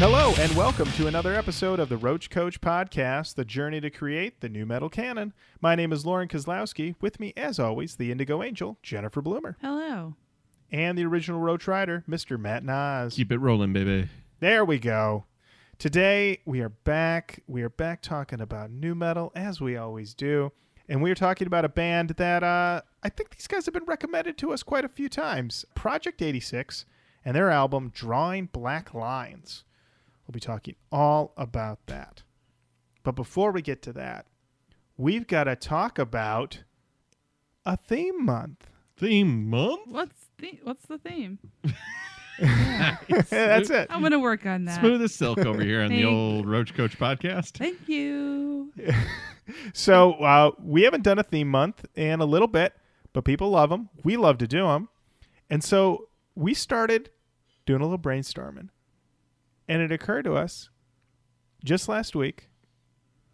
Hello, and welcome to another episode of the Roach Coach Podcast, the journey to create the new metal canon. My name is Lauren Kozlowski. With me, as always, the Indigo Angel, Jennifer Bloomer, Hello. and the original Roach Rider, Mr. Matt Nas. Keep it rolling, baby. There we go. Today we are back. We are back talking about new metal as we always do, and we are talking about a band that uh, I think these guys have been recommended to us quite a few times. Project 86 and their album Drawing Black Lines. We'll be talking all about that. But before we get to that, we've got to talk about a theme month. Theme month. What's the what's the theme? That's it. I'm gonna work on that. Smooth as silk over here on the old Roach Coach podcast. Thank you. So uh, we haven't done a theme month in a little bit, but people love them. We love to do them, and so we started doing a little brainstorming, and it occurred to us just last week.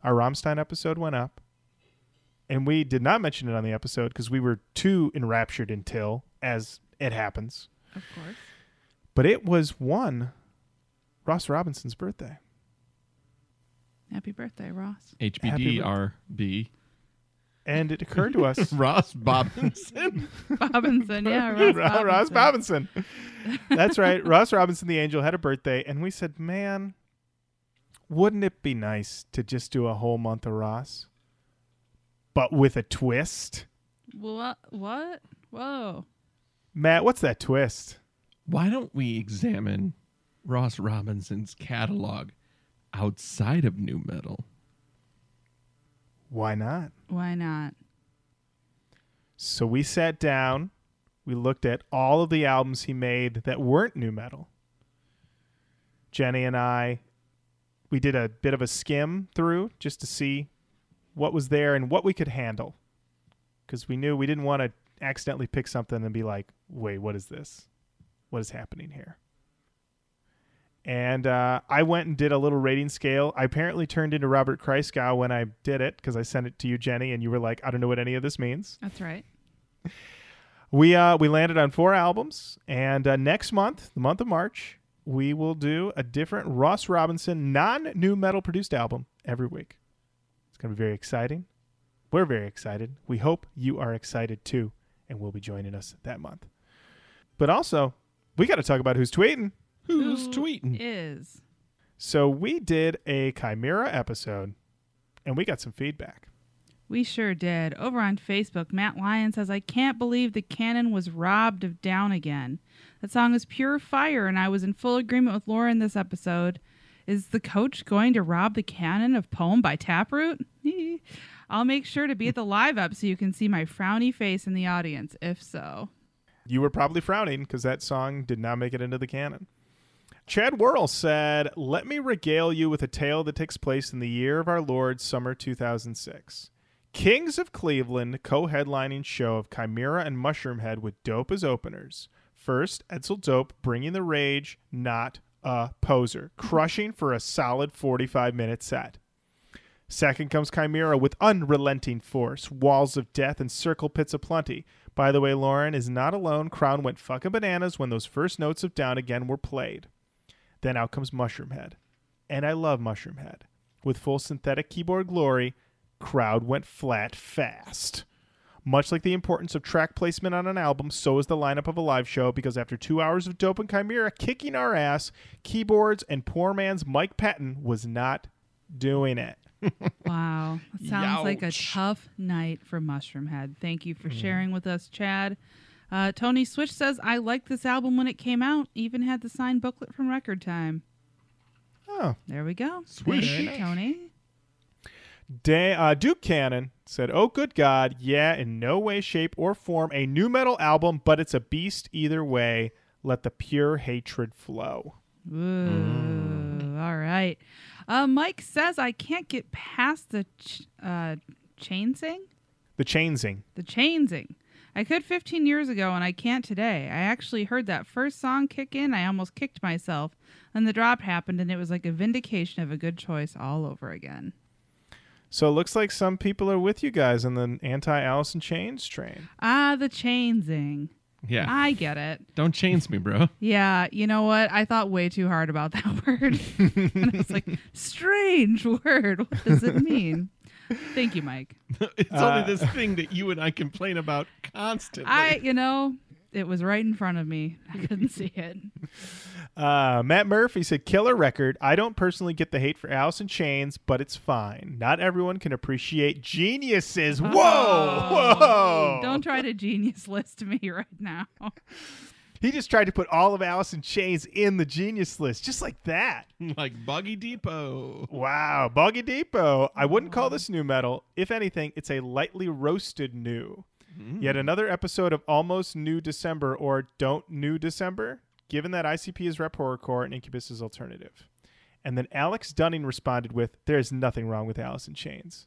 Our Rammstein episode went up, and we did not mention it on the episode because we were too enraptured until, as it happens. Of course. But it was one Ross Robinson's birthday. Happy birthday, Ross. HBDRB. And it occurred to us Ross Bobinson. Robinson, yeah, Ross Ro- Robinson. Ross Robinson. That's right. Ross Robinson, the angel, had a birthday, and we said, man, wouldn't it be nice to just do a whole month of Ross? But with a twist? What? What? Whoa. Matt, what's that twist? Why don't we examine Ross Robinson's catalog outside of new metal? Why not? Why not? So we sat down, we looked at all of the albums he made that weren't new metal. Jenny and I, we did a bit of a skim through just to see what was there and what we could handle. Because we knew we didn't want to accidentally pick something and be like, wait, what is this? What is happening here? And uh, I went and did a little rating scale. I apparently turned into Robert Christgau when I did it because I sent it to you, Jenny, and you were like, I don't know what any of this means. That's right. We uh we landed on four albums, and uh, next month, the month of March, we will do a different Ross Robinson non-new metal produced album every week. It's gonna be very exciting. We're very excited. We hope you are excited too, and will be joining us that month. But also, we got to talk about who's tweeting. Who's Who tweeting? Is So we did a Chimaira episode, and we got some feedback. we sure did. Over on Facebook, Matt Lyon says, "I can't believe the canon was robbed of Down again. That song is pure fire, and I was in full agreement with Lauren this episode." Is the coach going to rob the canon of Poem by Taproot? I'll make sure to be at the live up so you can see my frowny face in the audience, if so. You were probably frowning because that song did not make it into the canon. Chad Worrell said, Let me regale you with a tale that takes place in the year of our Lord, summer 2006. Kings of Cleveland co headlining show of Chimaira and Mushroomhead with Dope as openers. First, Edsel Dope bringing the rage, not a poser, crushing for a solid 45 minute set. Second comes Chimaira with unrelenting force, walls of death, and circle pits aplenty. By the way, Lauren is not alone. Crown went fucking bananas when those first notes of Down Again were played. Then out comes Mushroomhead. And I love Mushroomhead. With full synthetic keyboard glory, crowd went flat fast. Much like the importance of track placement on an album, so is the lineup of a live show because after two hours of Dope and Chimaira kicking our ass, keyboards and poor man's Mike Patton was not doing it. Wow. That sounds like a tough night for Mushroomhead. Thank you for mm-hmm. sharing with us, Chad. Uh, Tony Switch says, I liked this album when it came out, even had the signed booklet from Record Time. Oh, There we go. Swish. Thank you, Tony. Da- uh, Duke Cannon said, "Oh, good God, yeah, in no way, shape, or form a new metal album, but it's a beast either way. Let the pure hatred flow." Ooh, all right. Uh, Mike says, I can't get past the ch- uh, chain sing. The chainsing. The chainsing. I could 15 years ago and I can't today. I actually heard that first song kick in. I almost kicked myself. And the drop happened and it was like a vindication of a good choice all over again. So it looks like some people are with you guys on the anti Alice in Chains train. Ah, the chainsing. Yeah. I get it. Don't chains me, bro. Yeah, you know what? I thought way too hard about that word. and I was like, strange word. What does it mean? Thank you, Mike. it's Uh, only this thing that you and I complain about constantly. I, you know, it was right in front of me. I couldn't see it. Uh, Matt Murphy said, "Killer record. I don't personally get the hate for Alice in Chains, but it's fine. Not everyone can appreciate geniuses. Whoa, Oh, whoa! Don't try to genius list me right now. He just tried to put all of Alice in Chains in the genius list, just like that. like Boggy Depot. Wow, Boggy Depot. I wouldn't call this new metal. If anything, it's a lightly roasted new. Hmm. Yet another episode of almost new December or don't new December, given that ICP is rep horrorcore and Incubus is alternative. And then Alex Dunning responded with, There is nothing wrong with Alice in Chains.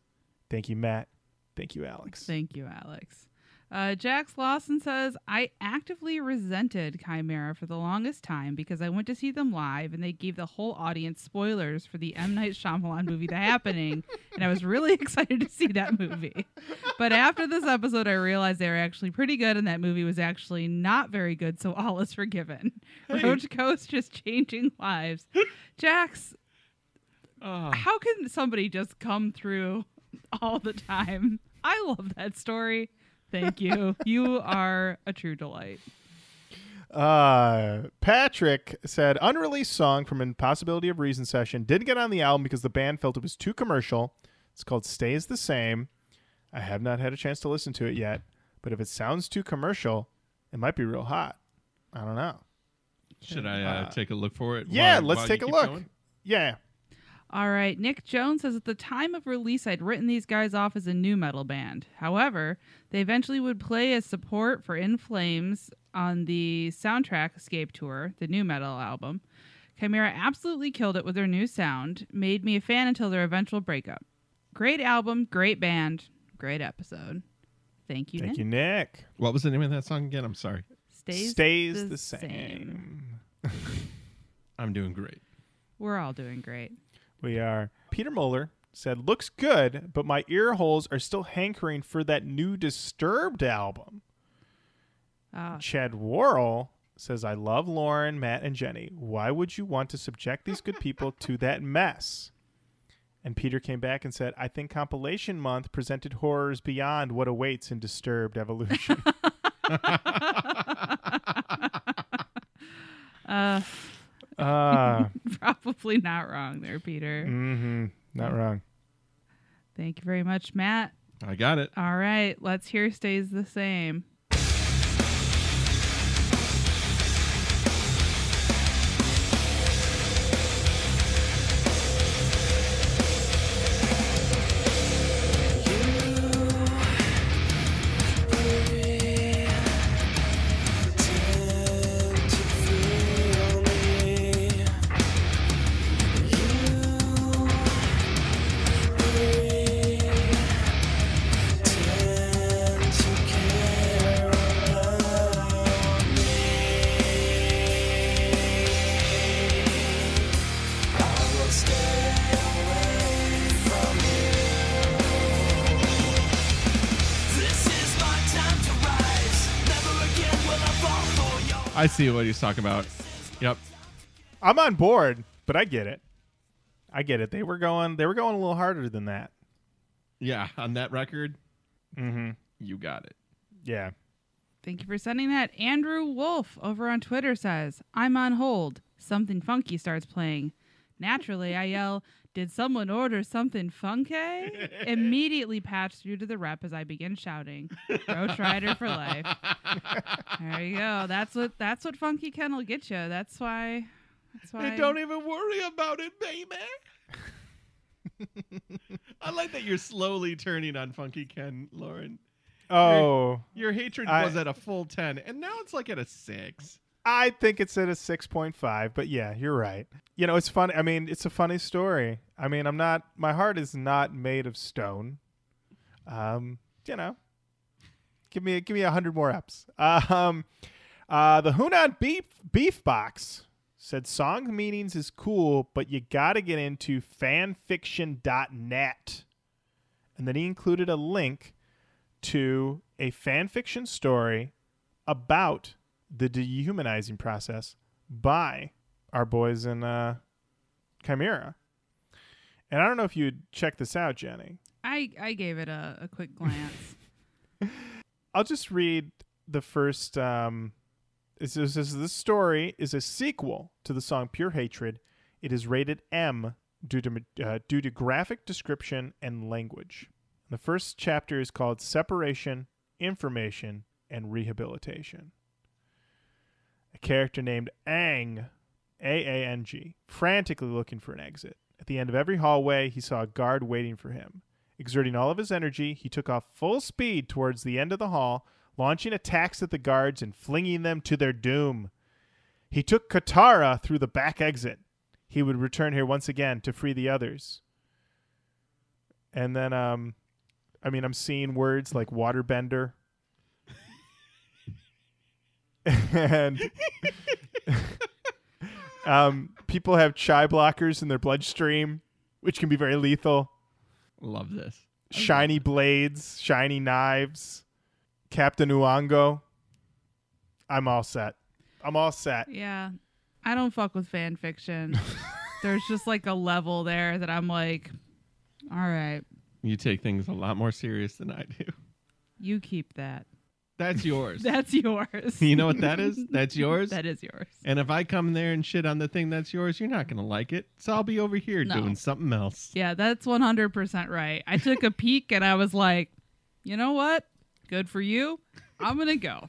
Thank you, Matt. Thank you, Alex. Thank you, Alex. Uh, Jax Lawson says, I actively resented Chimaira for the longest time because I went to see them live and they gave the whole audience spoilers for the M. Night Shyamalan movie, The Happening, and I was really excited to see that movie. But after this episode, I realized they were actually pretty good and that movie was actually not very good, so all is forgiven. Roach Coach just changing lives. Jax, Oh, how can somebody just come through all the time? I love that story. Thank you. you are a true delight. Uh, Patrick said, Unreleased song from Impossibility of Reason session. Didn't get on the album because the band felt it was too commercial. It's called Stays the Same. I have not had a chance to listen to it yet, but if it sounds too commercial, it might be real hot. I don't know. should I uh, Uh, take a look for it? Yeah, while- let's while take a look. going? Yeah. All right. Nick Jones says at the time of release, I'd written these guys off as a new metal band. However, they eventually would play as support for In Flames on the soundtrack Escape Tour, the new metal album. Chimaira absolutely killed it with their new sound, made me a fan until their eventual breakup. Great album, great band, great episode. Thank you, Thank Nick. you, Nick. What was the name of that song again? I'm sorry. Stays, Stays the the, same. I'm doing great. We're all doing great. We are. Peter Moeller said, Looks good, but my ear holes are still hankering for that new Disturbed album. Ah, Chad Worrell says, I love Lauren, Matt, and Jenny. Why would you want to subject these good people to that mess? And Peter came back and said, I think compilation month presented horrors beyond what awaits in Disturbed Evolution. uh, uh, probably not wrong there, Peter. hmm Not wrong. Thank you very much, Matt. I got it. All right, let's hear stays the same. See what he's talking about. Yep. I'm on board, but I get it. I get it. They were going they were going a little harder than that. Yeah, on that record, Mm-hmm. you got it. Yeah. Thank you for sending that. Andrew Wolf over on Twitter says, I'm on hold. Something funky starts playing. Naturally, I yell, Did someone order something funky? Immediately patch through to the rep as I begin shouting, Roach Rider for life. There you go. That's what that's what Funky Ken will get you. That's why that's why And don't even worry about it, baby. I like that you're slowly turning on Funky Ken, Lauren. Oh, Your hatred I- was at a full 10, and now it's like at a 6. I think it's at a 6.5, but yeah, you're right. You know, it's funny. I mean, it's a funny story. I mean, I'm not, my heart is not made of stone. Um, you know, give me, give me a hundred more ups. Um, uh, the Hunan Beef, Beef Box said song meanings is cool, but you got to get into fanfiction.net. And then he included a link to a fanfiction story about the dehumanizing process by our boys in uh, Chimaira. And I don't know if you'd check this out, Jenny. I I gave it a, a quick glance. I'll just read the first. Um, this, is, this, this story is a sequel to the song "Pure Hatred." It is rated M due to uh, due to graphic description and language. The first chapter is called "Separation, Information, and Rehabilitation." A character named Aang, A A N G, frantically looking for an exit. At the end of every hallway, he saw a guard waiting for him. Exerting all of his energy, he took off full speed towards the end of the hall, launching attacks at the guards and flinging them to their doom. He took Katara through the back exit. He would return here once again to free the others. And then, um, I mean, I'm seeing words like waterbender. And um, people have chai blockers in their bloodstream, which can be very lethal Love this. shiny blades, shiny knives, Captain Uongo. I'm all set. I'm all set. yeah, I don't fuck with fan fiction. There's just like a level there that I'm like, all right, You take things a lot more serious than I do. you keep that. That's yours. That's yours. you know what that is? That's yours. That is yours. and if I come there and shit on the thing that's yours, you're not gonna like it. So I'll be over here No. doing something else. Yeah, that's 100% right. I took a peek and I was like, you know what? Good for you. I'm going to go.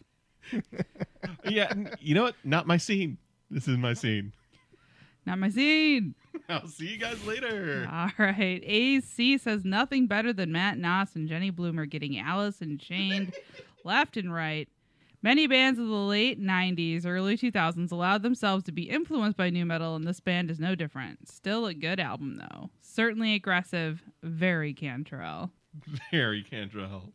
yeah. You know what? Not my scene. This is my scene. Not my scene. I'll see you guys later. All right. AC says nothing better than Matt Noss and Jenny Bloomer getting Allison chained left and right. Many bands of the late 90s, early 2000s allowed themselves to be influenced by new metal, and this band is no different. Still a good album, though. Certainly aggressive, very Cantrell. Very Cantrell.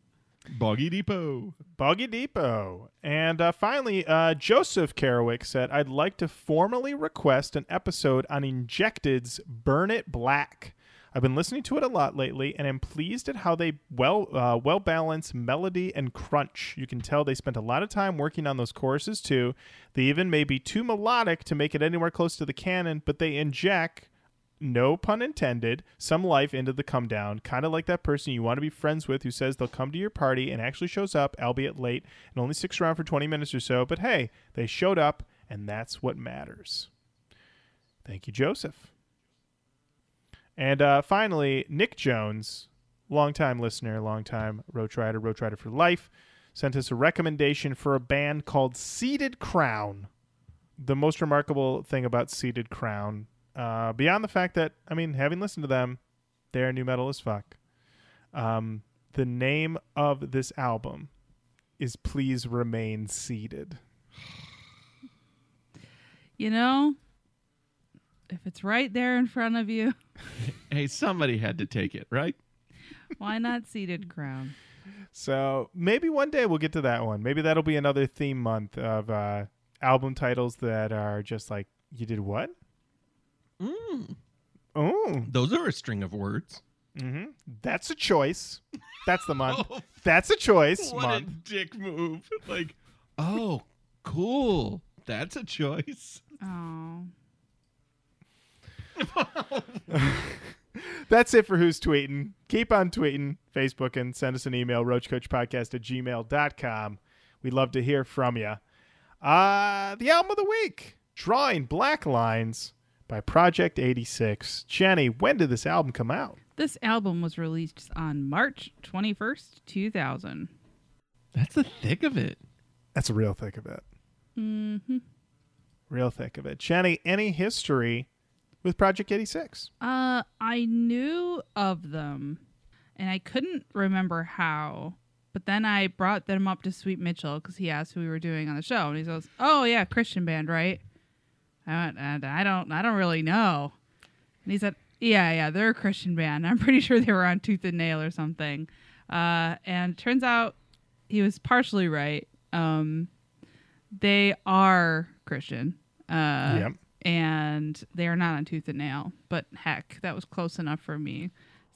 Boggy Depot. Boggy Depot. And uh, finally, uh, Joseph Kerouic said, I'd like to formally request an episode on Injected's Burn It Black. I've been listening to it a lot lately, and I'm pleased at how they well uh, well balance melody and crunch. You can tell they spent a lot of time working on those choruses too. They even may be too melodic to make it anywhere close to the canon, but they inject no pun intended, some life into the come down, kind of like that person you want to be friends with who says they'll come to your party and actually shows up, albeit late, and only sticks around for 20 minutes or so. But hey, they showed up, and that's what matters. Thank you, Joseph. And uh, finally, Nick Jones, longtime listener, longtime Roach Rider, Roach Rider for life, sent us a recommendation for a band called Seated Crown. The most remarkable thing about Seated Crown uh, beyond the fact that I mean, having listened to them, they're new metal as fuck. Um, the name of this album is "Please Remain Seated." You know, if it's right there in front of you, Hey, somebody had to take it, right? why not seated crown? So maybe one day we'll get to that one. Maybe that'll be another theme month of uh, album titles that are just like, "You did what?" Mm. Oh, Those are a string of words. mm-hmm. that's a choice. That's the month. That's a choice what a month. dick move. Like, oh, cool. That's a choice. Oh. That's it for Who's Tweeting. Keep on tweeting, Facebook, and send us an email, roachcoachpodcast at gmail.com. We'd love to hear from you. Uh, the album of the week, Drawing Black Lines by Project 86. Jenny, when did this album come out? This album was released on March 21st, 2000. That's the thick of it. That's a real thick of it. Mm-hmm. Real thick of it. Jenny, any history with Project 86? Uh, I knew of them, and I couldn't remember how. But then I brought them up to Sweet Mitchell because he asked who we were doing on the show, and he goes, "Oh yeah, Christian band, right?" I went, and I don't, I don't really know. And he said, "Yeah, yeah, they're a Christian band. I'm pretty sure they were on Tooth and Nail or something." Uh, and turns out he was partially right. Um, they are Christian. Uh, yep. And they are not on Tooth and Nail. But heck, that was close enough for me.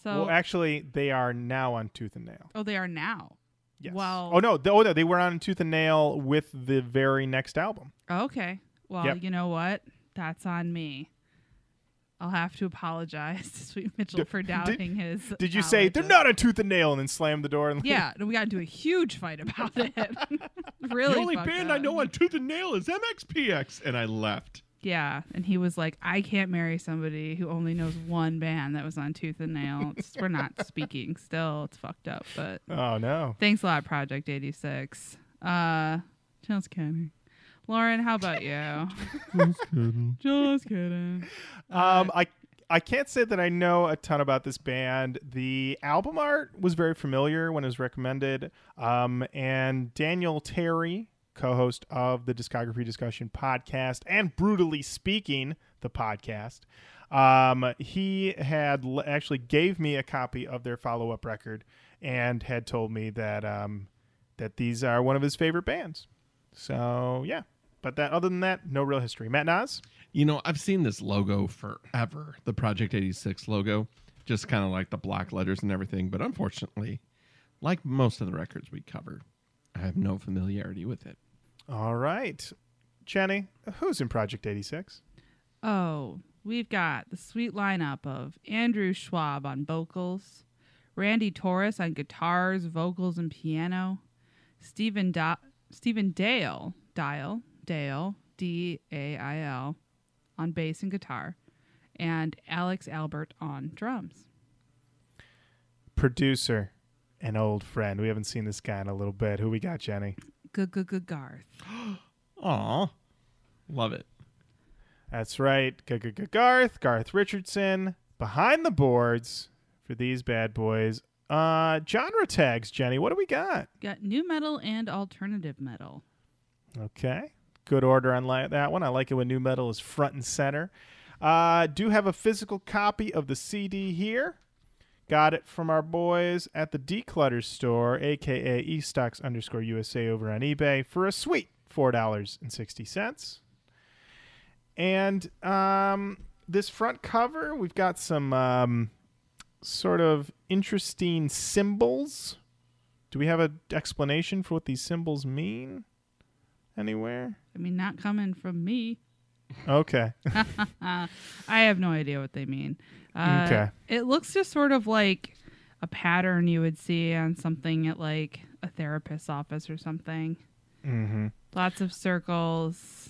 So, Well, actually, they are now on Tooth and Nail. oh, they are now. Yes. Well- oh no, th- oh no, they were on Tooth and Nail with the very next album. Okay. Well, Yep. you know what? That's on me. I'll have to apologize to Sweet Mitchell for doubting his. Did you say they're not on Tooth and Nail and then slam the door? And Yeah, we got into a huge fight about it. really, the only band I know on Tooth and Nail is MXPX, and I left. Yeah, and he was like, "I can't marry somebody who only knows one band that was on Tooth and Nail." It's, we're not speaking. Still, it's fucked up. But oh no. thanks a lot, Project eighty six. Uh, just kidding. Lauren, how about you? just kidding. Um, I I can't say that I know a ton about this band. The album art was very familiar when it was recommended. Um, and Daniel Terry, co-host of the Discography Discussion podcast and Brutally Speaking, the podcast, um, he had l- actually gave me a copy of their follow-up record and had told me that um, that these are one of his favorite bands. So yeah. But that other than that, no real history. Matt Nas? You know, I've seen this logo forever, the Project 86 logo, just kind of like the block letters and everything. But unfortunately, like most of the records we cover, I have no familiarity with it. All right. Jenny, who's in Project 86? Oh, we've got the sweet lineup of Andrew Schwab on vocals, Randy Torres on guitars, vocals, and piano, Stephen da- Stephen Dale, Dial, Dale, D A I L, on bass and guitar, and Alex Albert on drums. Producer, an old friend. We haven't seen this guy in a little bit. Who we got, Jenny? Good, good, good, Garth. Aw, love it. That's right. Garth, Garth Richardson, behind the boards for these bad boys. Uh, genre tags, Jenny. What do we got? Got new metal and alternative metal. Okay. Good order on li- that one. I like it when new metal is front and center. Uh, do have a physical copy of the CD here. Got it from our boys at the Declutter store, aka eStocks underscore USA over on eBay for a sweet four dollars and sixty cents. And um, this front cover, we've got some um, sort of interesting symbols. Do we have an explanation for what these symbols mean? Anywhere? I mean, not coming from me. Okay. I have no idea what they mean. Uh, Okay. It looks just sort of like a pattern you would see on something at like a therapist's office or something. mm-hmm. Lots of circles.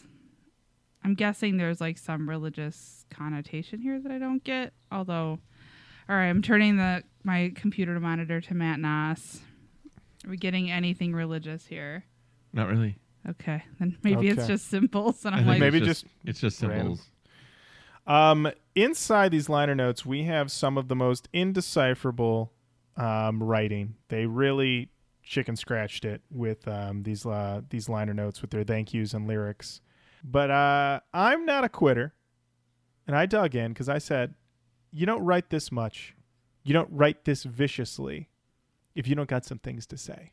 I'm guessing there's like some religious connotation here that I don't get. Although, all right, I'm turning the my computer monitor to Matt Noss. Are we getting anything religious here? Not really. Okay, then maybe it's Okay. just symbols, and I I'm think like, maybe it's just it's just random. symbols. Um, inside these liner notes, we have some of the most indecipherable um, writing. They really chicken scratched it with um, these uh, these liner notes with their thank yous and lyrics. But uh, I'm not a quitter, and I dug in because I said, "You don't write this much, you don't write this viciously, if you don't got some things to say."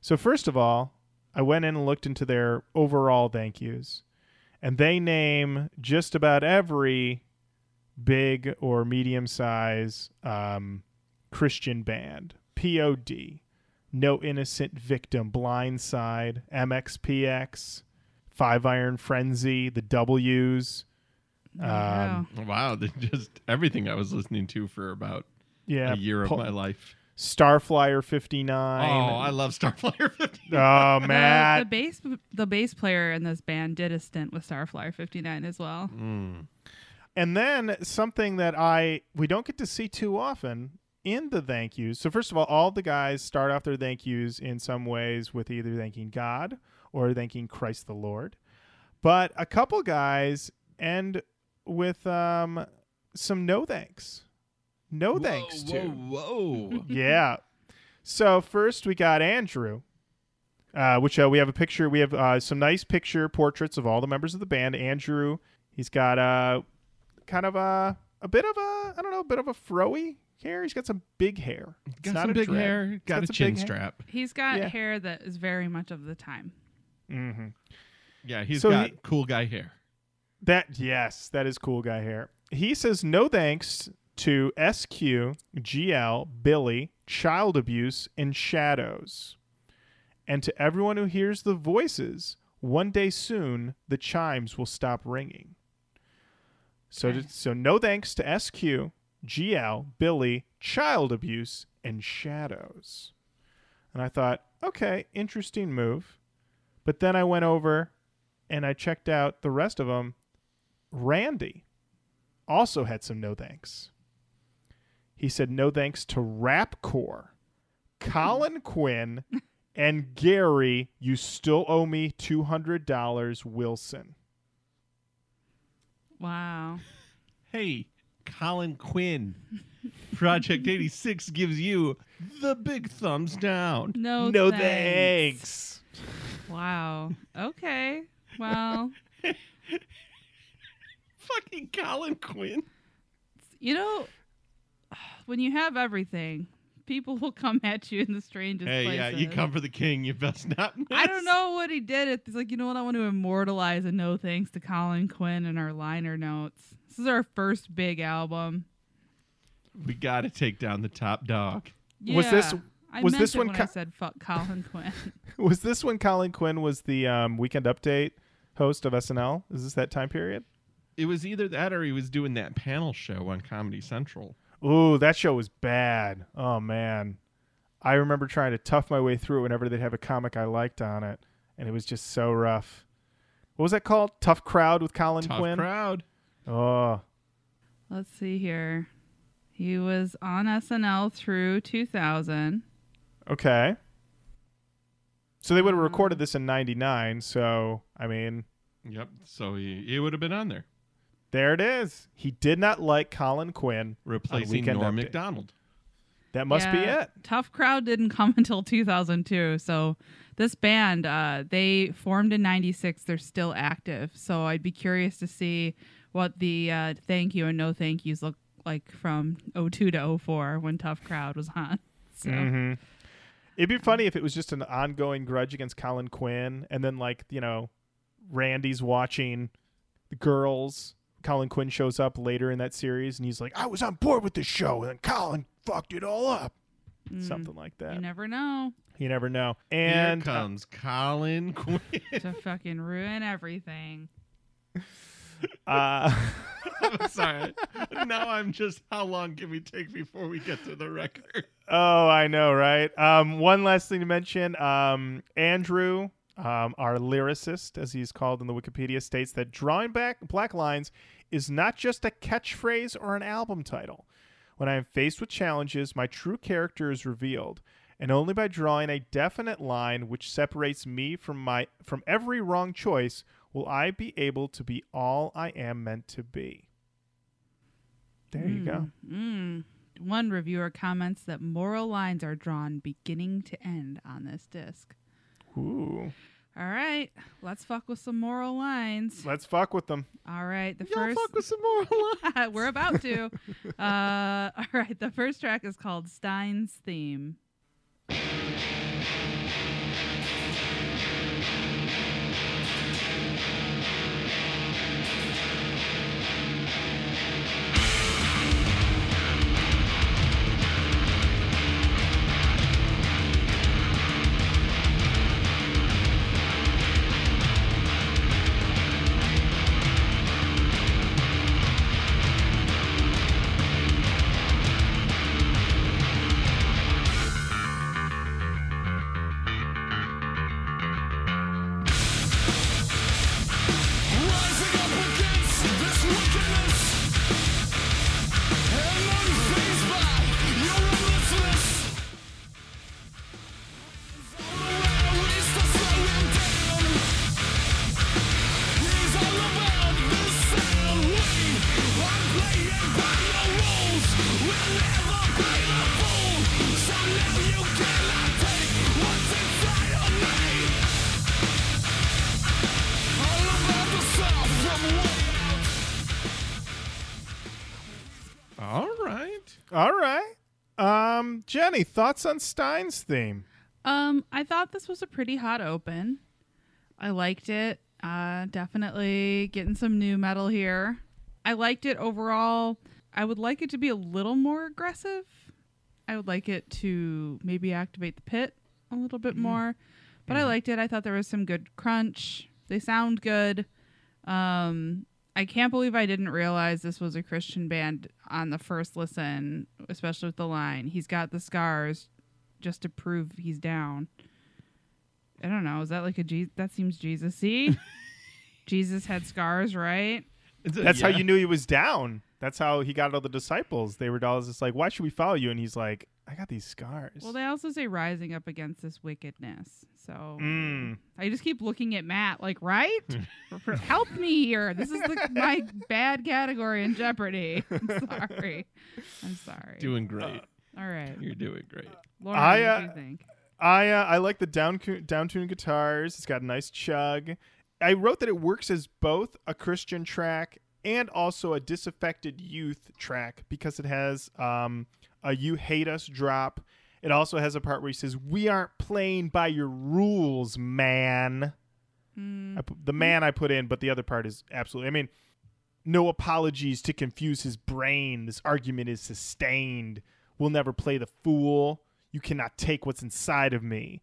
So first of all, I went in and looked into their overall thank yous and they name just about every big or medium size um, Christian band. POD, No Innocent Victim, Blindside, MXPX, Five Iron Frenzy, the W's. wow. Um, Wow, they just everything I was listening to for about Yeah, a year Pul- of my life. Starflyer 59. Oh, I love Starflyer 59. Oh, The- The, bass the bass player in this band did a stint with Starflyer 59 as well. Mm. And then something that I we don't get to see too often in the thank yous. So first of all, all the guys start off their thank yous in some ways with either thanking God or thanking Christ the Lord. But a couple guys end with um some no thanks. No thanks whoa, to. Whoa, whoa. Yeah. So first we got Andrew, uh, which uh, we have a picture. We have uh, some nice picture portraits of all the members of the band. Andrew, he's got uh, kind of a a bit of a I don't know, a bit of a froey hair. He's got some big hair. It's got not some a big dread. hair. He's Got, a some chin big hair. strap. He's got Yeah. hair that is very much of the time. Mm-hmm. Yeah, he's So got he- cool guy hair. That yes, that is cool guy hair. He says no thanks to SQ, GL, Billy, child abuse, and shadows. And to everyone who hears the voices, one day soon the chimes will stop ringing. So, Okay. to- so no thanks to SQ, GL, Billy, child abuse, and shadows. And I thought, okay, interesting move. But then I went over and I checked out the rest of them. Randy also had some no thanks. He said no thanks to Rapcore, Colin Quinn, and Gary. You still owe me two hundred dollars, Wilson. Wow. Hey, Colin Quinn. Project 86 gives you the big thumbs down. No, no thanks. thanks. Wow. Okay. Well, Fucking Colin Quinn. you know, when you have everything, people will come at you in the strangest Hey, places. yeah, you come for the king. You best not miss. I don't know what he did. It's like, you know what? I want to immortalize a no thanks to Colin Quinn in our liner notes. This is our first big album. We got to take down the top dog. Was this- I was this it when co- I said fuck Colin Quinn? Was this when Colin Quinn was the um, Weekend Update host of SNL? Is this that time period? It was either that or he was doing that panel show on Comedy Central. Ooh, that show was bad. Oh man, I remember trying to tough my way through it whenever they'd have a comic I liked on it, and it was just so rough. What was that called? Tough Crowd with Colin Quinn. Tough Quinn. crowd. Oh, Let's see here. He was on SNL through 2000. okay. So they would have recorded um, this in '99. So I mean, Yep. So he, he would have been on there, there it is. He did not like Colin Quinn. replacing Weekend Norm Update. Macdonald. That must be it. Tough Crowd didn't come until 2002. So this band, uh, they formed in 96. They're still active. So I'd be curious to see what the uh, thank you and no thank yous look like from 02 to 04 when Tough Crowd was on. So hmm It'd be funny if it was just an ongoing grudge against Colin Quinn, and then like you know, Randy's watching the girls. Colin Quinn shows up later in that series, and he's like, "I was on board with the show, and then Colin fucked it all up." mm, Something like that. You never know. You never know. And Here uh, comes Colin Quinn. to fucking ruin everything. uh, I'm sorry. now I'm just, how long can we take before we get to the record? oh, I know, right? Um, one last thing to mention: um, Andrew, um, our lyricist, as he's called in the Wikipedia, states that drawing back black lines is not just a catchphrase or an album title. When I am faced with challenges, my true character is revealed, and only by drawing a definite line which separates me from my from every wrong choice will I be able to be all I am meant to be. There you go. Mm. One reviewer comments that moral lines are drawn beginning to end on this disc. Ooh, All right, let's fuck with some moral lines. let's fuck with them. All right, the Y'all first fuck with some more we're about to. Uh, all right, the first track is called Stein's Theme. Jenny, thoughts on Stein's theme? Um, I thought this was a pretty hot open. I liked it. Uh, definitely getting some new metal here. I liked it overall. I would like it to be a little more aggressive. I would like it to maybe activate the pit a little bit Mm-hmm. more. But I liked it. I thought there was some good crunch. They sound good. Um, I can't believe I didn't realize this was a Christian band on the first listen, especially with the line, he's got the scars just to prove he's down. I don't know. Is that like a Je- that seems Jesus-y? Jesus had scars, right? That's how you knew he was down. That's how he got all the disciples. They were all just like, "Why should we follow you?" And he's like, "I got these scars." Well, they also say rising up against this wickedness. So Mm. I just keep looking at Matt, like, right? Help me here. This is the, my bad category in Jeopardy. I'm sorry. I'm sorry. doing great. All right. You're doing great. Lauren, I, what uh, do you think? I uh, I like the down down tuned guitars. It's got a nice chug. I wrote that it works as both a Christian track and also a disaffected youth track because it has um, a "You Hate Us" drop. It also has a part where he says, "We aren't playing by your rules, man." Mm, I pu- the man I put in, but the other part is absolutely. I mean, no apologies to confuse his brain. This argument is sustained. We'll never play the fool. You cannot take what's inside of me.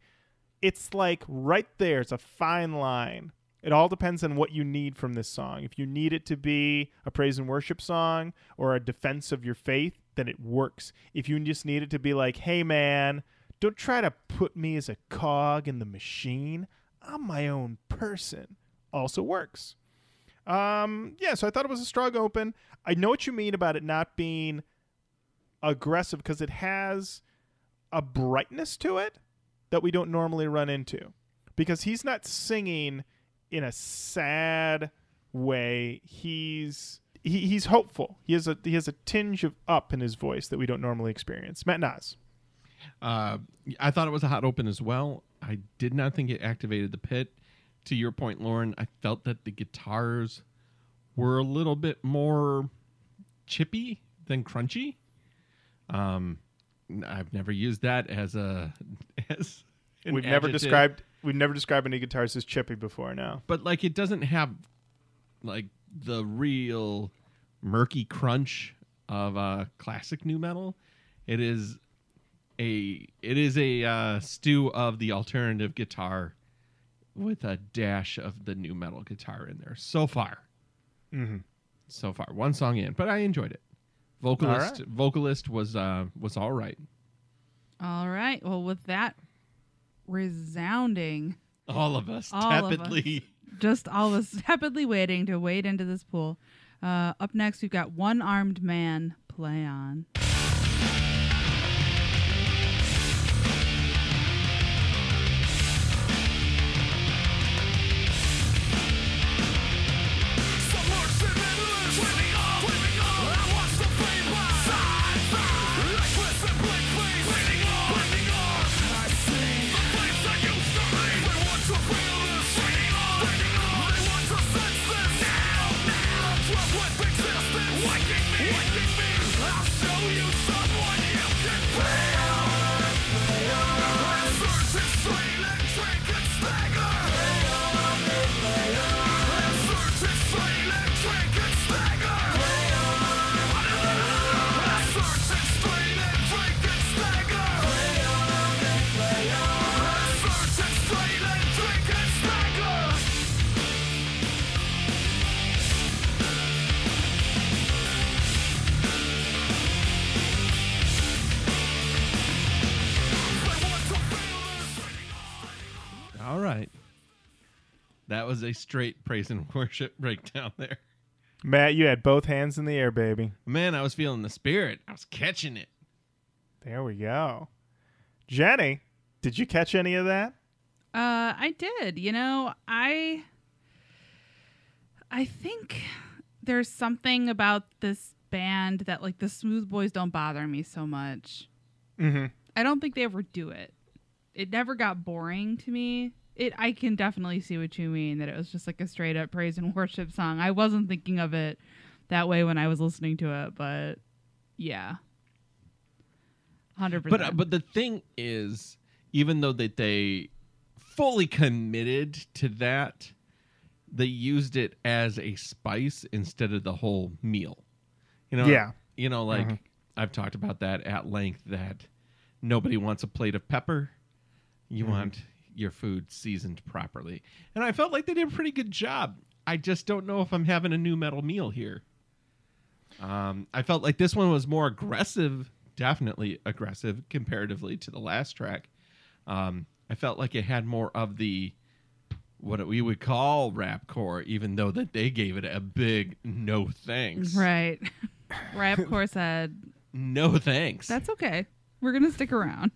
It's like right there. It's a fine line. It all depends on what you need from this song. If you need it to be a praise and worship song or a defense of your faith, then it works. If you just need it to be like, hey, man, don't try to put me as a cog in the machine. I'm my own person. Also works. Um, yeah, so I thought it was a strong open. I know what you mean about it not being aggressive because it has a brightness to it that we don't normally run into. Because he's not singing in a sad way. He's he, he's hopeful. He has a he has a tinge of up in his voice that we don't normally experience. Matt Nas. Uh, I thought it was a hot open as well. I did not think it activated the pit. To your point, Lauren, I felt that the guitars were a little bit more chippy than crunchy. Um, I've never used that as a as We've never described we've never described any guitars as chippy before now. but like it doesn't have like the real murky crunch of uh classic new metal it is a it is a uh, stew of the alternative guitar with a dash of the new metal guitar in there so far Mm-hmm. so far one song in but i enjoyed it vocalist right. vocalist was uh was all right All right. Well, with that resounding, all of us All of us. tepidly just all of us tepidly waiting to wade into this pool. Uh, up next, we've got One Armed Man play on. That was a straight praise and worship breakdown there Matt, you had both hands in the air, baby. Man, I was feeling the spirit. I was catching it. There we go. Jenny, did you catch any of that? Uh, I did. You know, I I think there's something about this band that like the Smooth Boys don't bother me so much. Mm-hmm. I don't think they ever do it. It never got boring to me. It I can definitely see what you mean that it was just like a straight up praise and worship song. I wasn't thinking of it that way when I was listening to it, but yeah. 100%. But uh, but the thing is, even though that they fully committed to that, they used it as a spice instead of the whole meal. You know, Yeah. You know, like Mhm. I've talked about that at length. That nobody wants a plate of pepper. You Mm-hmm. want your food seasoned properly. And I felt like they did a pretty good job. I just don't know if I'm having a new metal meal here. Um, I felt like this one was more aggressive, definitely aggressive comparatively to the last track. Um, I felt like it had more of the what we would call rapcore, even though that they gave it a big no thanks. Right. Rapcore said, No thanks. That's okay. We're going to stick around.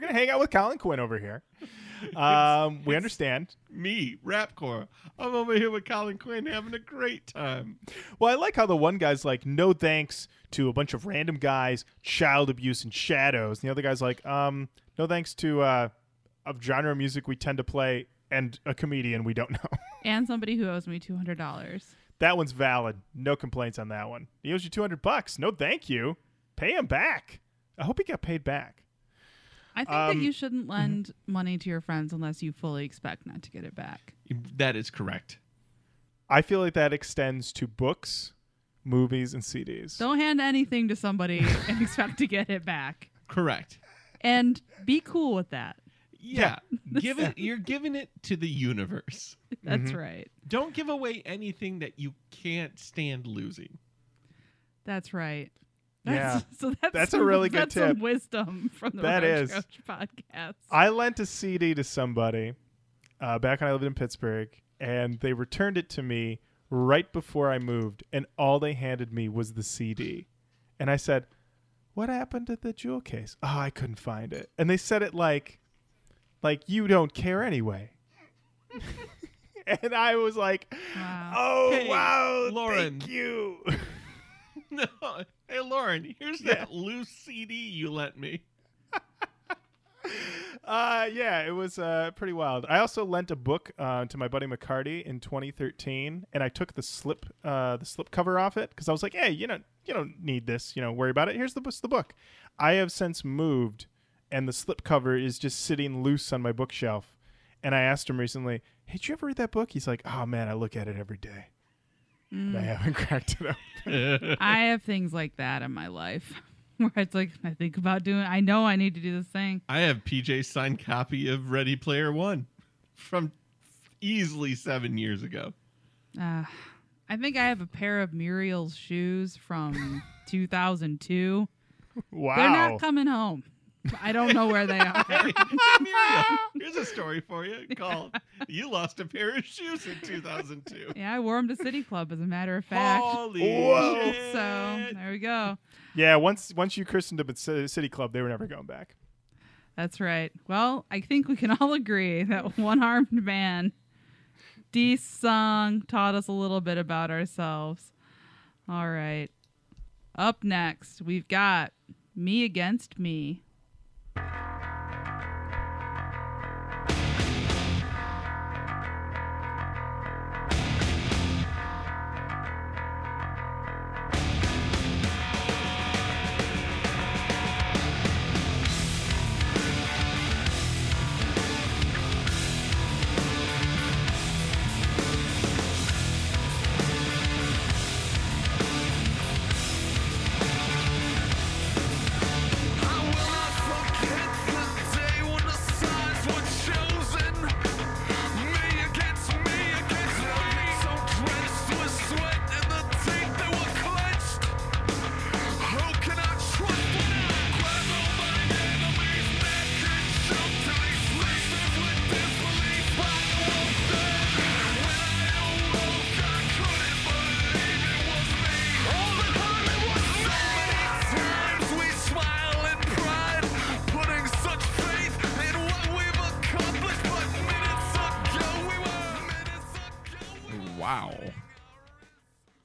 We're gonna hang out with Colin Quinn over here. Um, we understand. me, rapcore. I'm over here with Colin Quinn having a great time. Well, I like how the one guy's like, no thanks to a bunch of random guys, child abuse and shadows. And the other guy's like, um, no thanks to uh, a genre music we tend to play and a comedian we don't know. and somebody who owes me $200. that one's valid. No complaints on that one. He owes you 200 bucks. No thank you. Pay him back. I hope he got paid back. I think Um, that you shouldn't lend money to your friends unless you fully expect not to get it back. That is correct. I feel like that extends to books, movies, and CDs. Don't hand anything to somebody and expect to get it back. Correct. And be cool with that. Yeah. give it you're giving it to the universe. That's right. Don't give away anything that you can't stand losing. That's right. Yeah. That's, so that's That's a really good that's some tip. wisdom from the That Roach is. Coach podcast. I lent a CD to somebody uh, back when I lived in Pittsburgh, and they returned it to me right before I moved, and all they handed me was the CD. And I said, "What happened to the jewel case?" Oh, I couldn't find it. And they said it like, like you don't care anyway. and I was like, Wow. "Oh Hey, wow, Lauren. thank you." No. Hey Lauren, here's Yeah. that loose CD you lent me. Uh, yeah, it was uh, pretty wild. I also lent a book uh, to my buddy McCarty in 2013, and I took the slip uh, the slip cover off it because I was like, "Hey, you know, you don't need this. You know, worry about it. Here's the the book." I have since moved, and the slip cover is just sitting loose on my bookshelf. And I asked him recently, "Hey, did you ever read that book?" He's like, "Oh man, I look at it every day, but I haven't cracked it up." I have things like that in my life where it's like I think about doing. I know I need to do this thing. I have PJ signed copy of Ready Player One from easily seven years ago. Uh, I think I have a pair of Muriel's shoes from 2002. wow. They're not coming home. I don't know where they are. Muriel, here's a story for you called "You Lost a Pair of Shoes in 2002." yeah, I wore them to City Club, as a matter of fact. Holy Whoa. shit! So there we go. yeah, once once you christened them at City Club, they were never going back. That's right. Well, I think we can all agree that one armed man, Dee's song, taught us a little bit about ourselves. All right. Up next, we've got Me Against Me you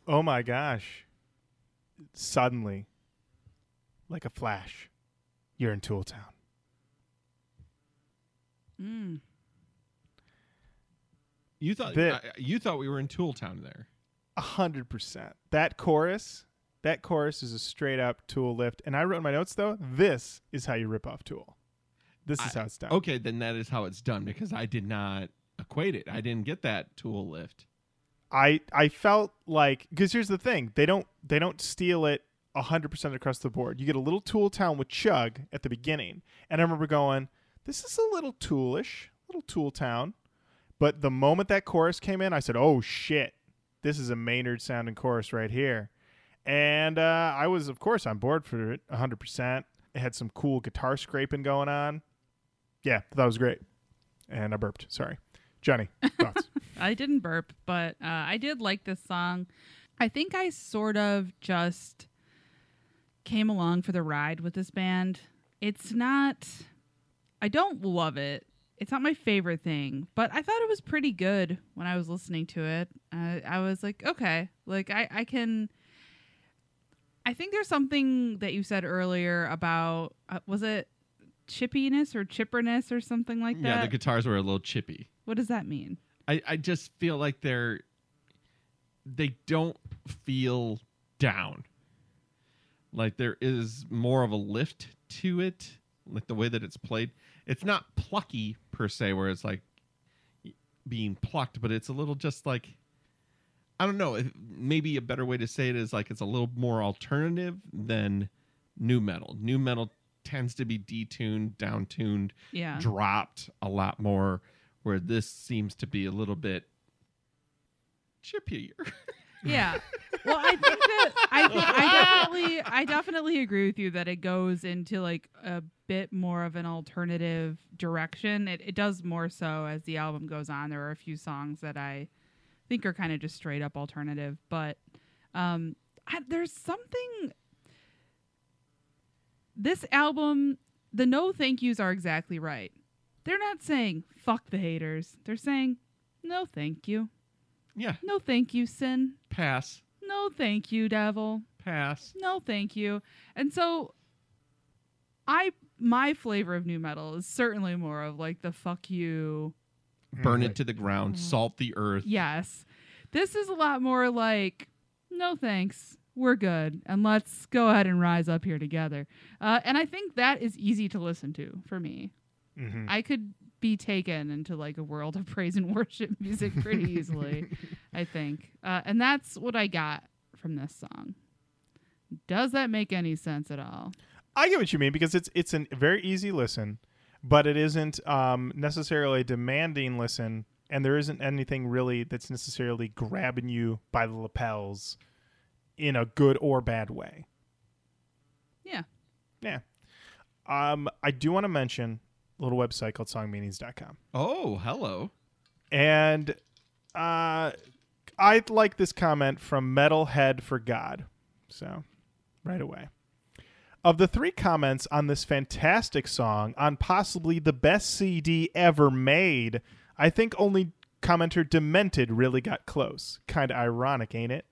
Oh my gosh. Suddenly, like a flash, you're in Tooltown. Mm. You thought The- uh, you thought we were in Tooltown there. A hundred percent. That chorus, that chorus is a straight up Tool lift. And I wrote in my notes though, this is how you rip off Tool. This is I- how it's done. Okay, then that is how it's done because I did not equate it. I didn't get that tool lift. I I felt like because here's the thing they don't they don't steal it 100% across the board. You get a little Tool Town with Chug at the beginning. And I remember going, this is a little toolish, little Tool Town. But the moment that chorus came in, I said, oh shit, this is a Maynard sounding chorus right here. And uh, I was, of course, on board for it 100%. It had some cool guitar scraping going on. Yeah, that was great. And I burped. Sorry. Johnny, thoughts? I didn't burp, but uh, I did like this song. I think I sort of just came along for the ride with this band. It's not, I don't love it. It's not my favorite thing, but I thought it was pretty good when I was listening to it. Uh, I was like, okay, like I, I can. I think there's something that you said earlier about uh, was it chippiness or chipperness or something like that. Yeah, the guitars were a little chippy. What does that mean? I, I just feel like they're they don't feel down. Like there is more of a lift to it, like the way that it's played. It's not plucky per se, where it's like being plucked, but it's a little just like I don't know. Maybe a better way to say it is like it's a little more alternative than nu metal. Nu metal tends to be detuned, downtuned, Yeah. dropped a lot more, where this seems to be a little bit chippier. Yeah. Well, I think that I I definitely I definitely agree with you that it goes into like a bit more of an alternative direction. It it does more so as the album goes on. There are a few songs that I think are kind of just straight up alternative, but um I, there's something this album the no thank yous are exactly right. They're not saying fuck the haters. They're saying no thank you. yeah, No thank you, sin. pass, No, thank you, devil. pass. No, thank you. And so I my flavor of nu metal is certainly more of like the fuck you. Burn it to the ground, salt the earth. Yes. This is a lot more like no thanks. We're good. And let's go ahead and rise up here together. Uh, and I think that is easy to listen to for me. Mhm. I could be taken into like a world of praise and worship music pretty easily, I think. Uh, and that's what I got from this song. Does that make any sense at all? I get what you mean because it's it's a very easy listen, but it isn't um, necessarily a demanding listen, and there isn't anything really that's necessarily grabbing you by the lapels in a good or bad way. Yeah. Yeah. Um, I do want to mention little website called songmeanings.com. Oh, hello. And uh, I like this comment from Metalhead for God. So, right away. Of the three comments on this fantastic song, on possibly the best CD ever made, I think only commenter Demented really got close. Kind of ironic, ain't it?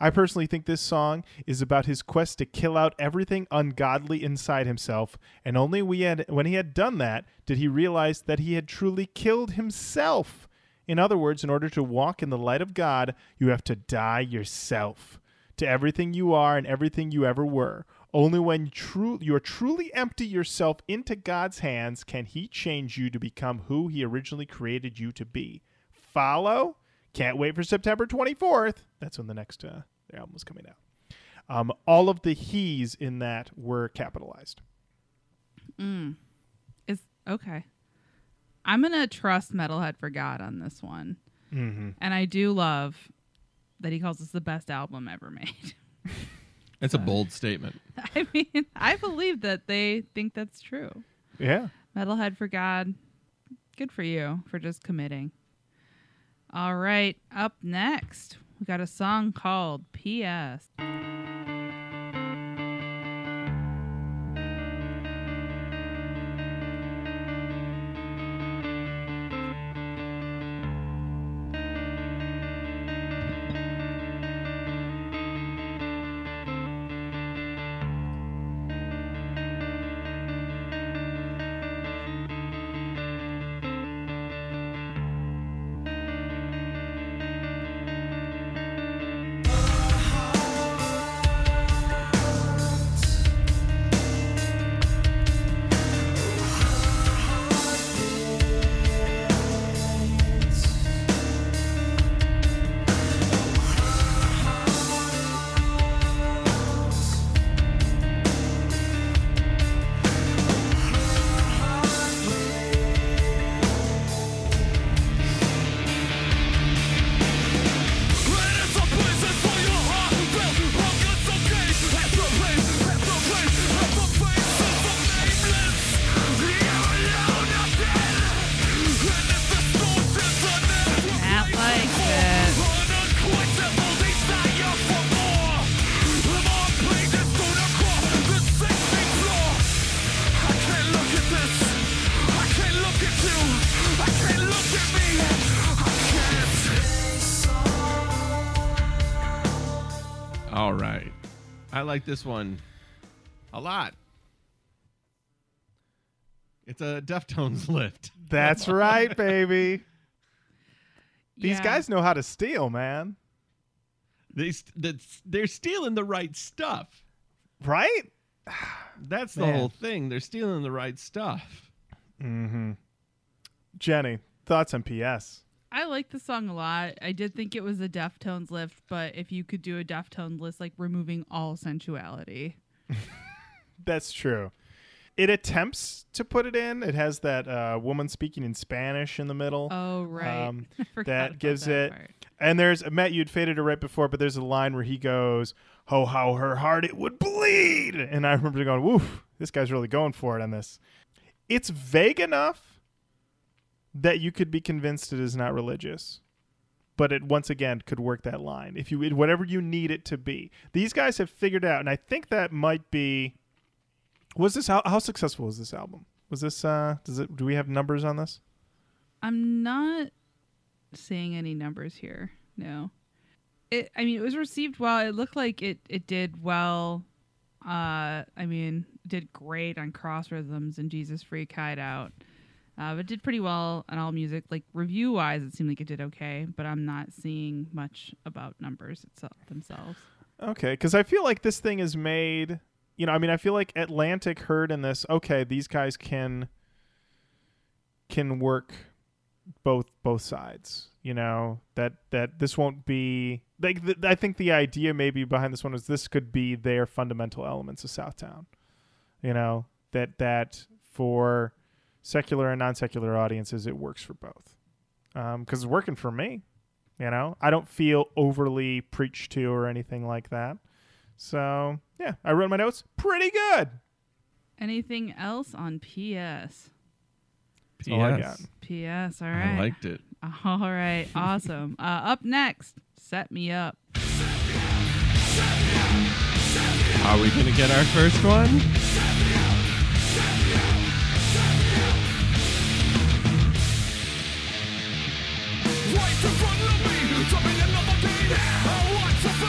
I personally think this song is about his quest to kill out everything ungodly inside himself, and only had, when he had done that did he realize that he had truly killed himself. In other words, in order to walk in the light of God, you have to die yourself to everything you are and everything you ever were. Only when true you are truly empty yourself into God's hands can He change you to become who He originally created you to be. Follow? Can't wait for September 24th. That's when the next uh, the album is coming out. Um, all of the he's in that were capitalized. Is okay. I'm gonna trust Metalhead for God on this one, Mm-hmm. and I do love that he calls this the best album ever made. It's a bold statement. I mean, I believe that they think that's true. Yeah. Metalhead for God. Good for you for just committing. All right, up next, we got a song called P.S. like this one a lot. It's a Deftones lift. That's right, baby. These Yeah. guys know how to steal, man. They st- they're stealing the right stuff. Right? That's the Man. whole thing. They're stealing the right stuff. Mm-hmm. Jenny, thoughts on PS? I like the song a lot. I did think it was a Deftones lift, but if you could do a Deftones list, like removing all sensuality. That's true. It attempts to put it in. It has that uh, woman speaking in Spanish in the middle. Oh right, Um, that gives that it- part. And there's Matt, you'd faded it right before, but there's a line where he goes, "Oh, how her heart it would bleed," and I remember going, "Woof, this guy's really going for it on this." It's vague enough that you could be convinced it is not religious, but it once again could work that line if you whatever you need it to be. These guys have figured out, and I think that might be. Was this how, how successful was this album? Was this uh does it do we have numbers on this? I'm not seeing any numbers here. No. It I mean it was received well. It looked like it it did well. Uh I mean, did great on Cross Rhythms and Jesus Freak Hideout. Uh, but it did pretty well on AllMusic. Like review wise, it seemed like it did okay, but I'm not seeing much about numbers itself themselves. Okay, because I feel like this thing is made. You know, I mean, I feel like Atlantic heard in this. Okay, these guys can can work both both sides. You know that that this won't be like. Th- I think the idea maybe behind this one is this could be their fundamental elements of Southtown. You know that that for secular and non secular audiences, it works for both. Because it's working for me. You know, I don't feel overly preached to or anything like that. So yeah, I wrote my notes pretty good. Anything else on PS? That's all I got. PS, All right. I liked it. All right, awesome. Uh, up next, set me up. Are we going to get our first one? Right in front of me, dropping another beat. What's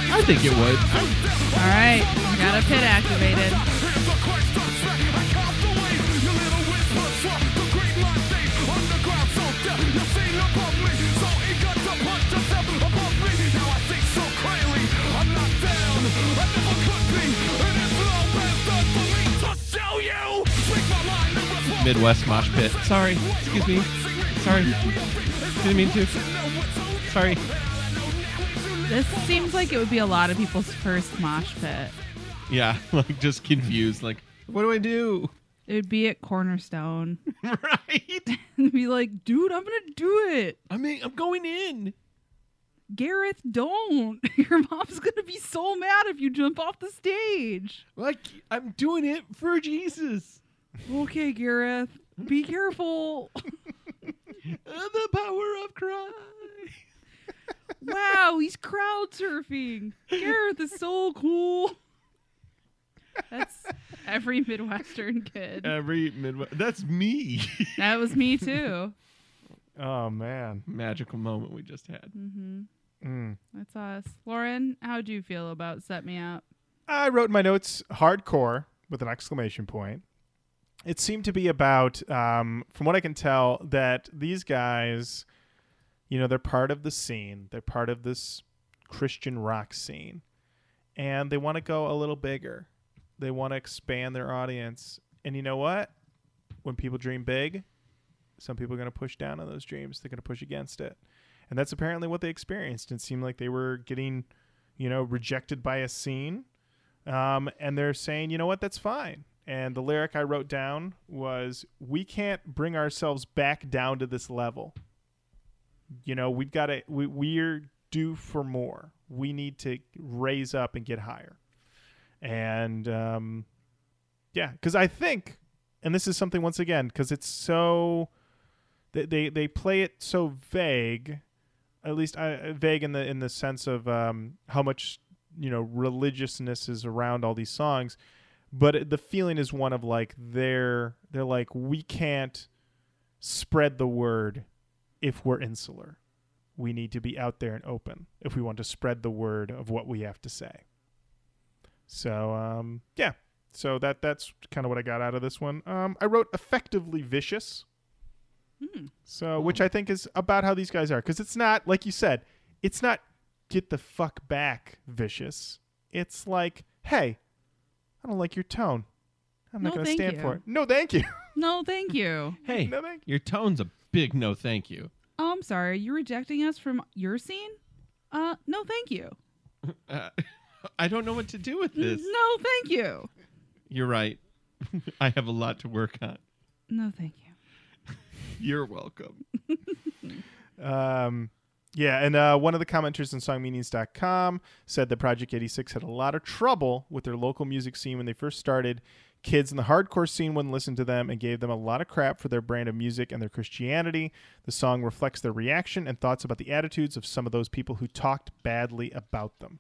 I think it would. All right, got a pit activated. Here's the question, track. I caught the wave. Your little whisper swap the great mind state. Underground, so deaf. You seen above me, so eager to punch yourself above me. Now I think so clearly. I'm not down. I never could be. And it's all been done for me to show you. Speak my mind and respond. Midwest mosh pit. Sorry. Excuse me. Sorry. Didn't mean to. Sorry. This seems like it would be a lot of people's first mosh pit. Yeah, like just confused. Like, what do I do? It would be at Cornerstone. right? and be like, dude, I'm gonna do it. I mean, I'm going in. Gareth, don't. Your mom's gonna be so mad if you jump off the stage. Like, I'm doing it for Jesus. Okay, Gareth, be careful. the power of Christ. Wow, he's crowd surfing. Gareth is so cool. That's every Midwestern kid. Every Midwest. That's me. That was me too. Oh man. Magical moment we just had. Mm-hmm. Mm. That's us. Lauren, how do you feel about Set Me Up? I wrote in my notes hardcore with an exclamation point. It seemed to be about, um, from what I can tell, that these guys, you know, they're part of the scene. They're part of this Christian rock scene. And they want to go a little bigger. They want to expand their audience. And you know what? When people dream big, some people are going to push down on those dreams. They're going to push against it. And that's apparently what they experienced. It seemed like they were getting, you know, rejected by a scene. Um, and they're saying, you know what, that's fine. And the lyric I wrote down was, we can't bring ourselves back down to this level. You know, we've got to, we, we're due for more. We need to raise up and get higher. And um, yeah, because I think, and this is something once again, because it's so, they, they, they play it so vague at least I, vague in the in the sense of um, how much you know religiousness is around all these songs, but the feeling is one of like they're they're like we can't spread the word if we're insular. We need to be out there and open if we want to spread the word of what we have to say. So um, yeah, so that that's kind of what I got out of this one. Um, I wrote effectively vicious. Hmm. So, which I think is about how these guys are, because it's not like you said, it's not get the fuck back vicious. It's like, hey, I don't like your tone. I'm not No, going to stand you. for it. No, thank you. No, thank you. Hey, no, thank your tone's a big no thank you. Oh, I'm sorry. you're you rejecting us from your scene? Uh, no, thank you. Uh, I don't know what to do with this. No, thank you. You're right. I have a lot to work on. No, thank you. You're welcome. Um, yeah, and uh, one of the commenters on songmeanings.com said that Project 86 had a lot of trouble with their local music scene when they first started. Kids in the hardcore scene wouldn't listen to them and gave them a lot of crap for their brand of music and their Christianity. The song reflects their reaction and thoughts about the attitudes of some of those people who talked badly about them.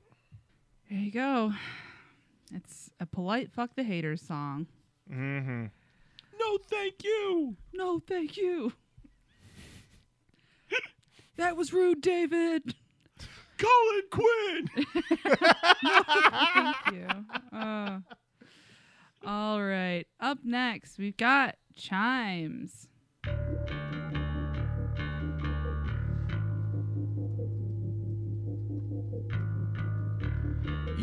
There you go. It's a polite fuck the haters song. Mm-hmm. No, thank you. No, thank you. that was rude, David. Colin Quinn. Thank you. Uh, all right. Up next, we've got chimes.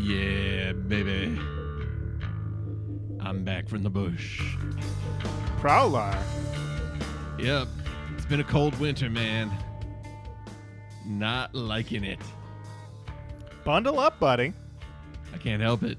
yeah, baby. I'm back from the bush. Prowler. Yep. It's been a cold winter, man. Not liking it. Bundle up, buddy. I can't help it.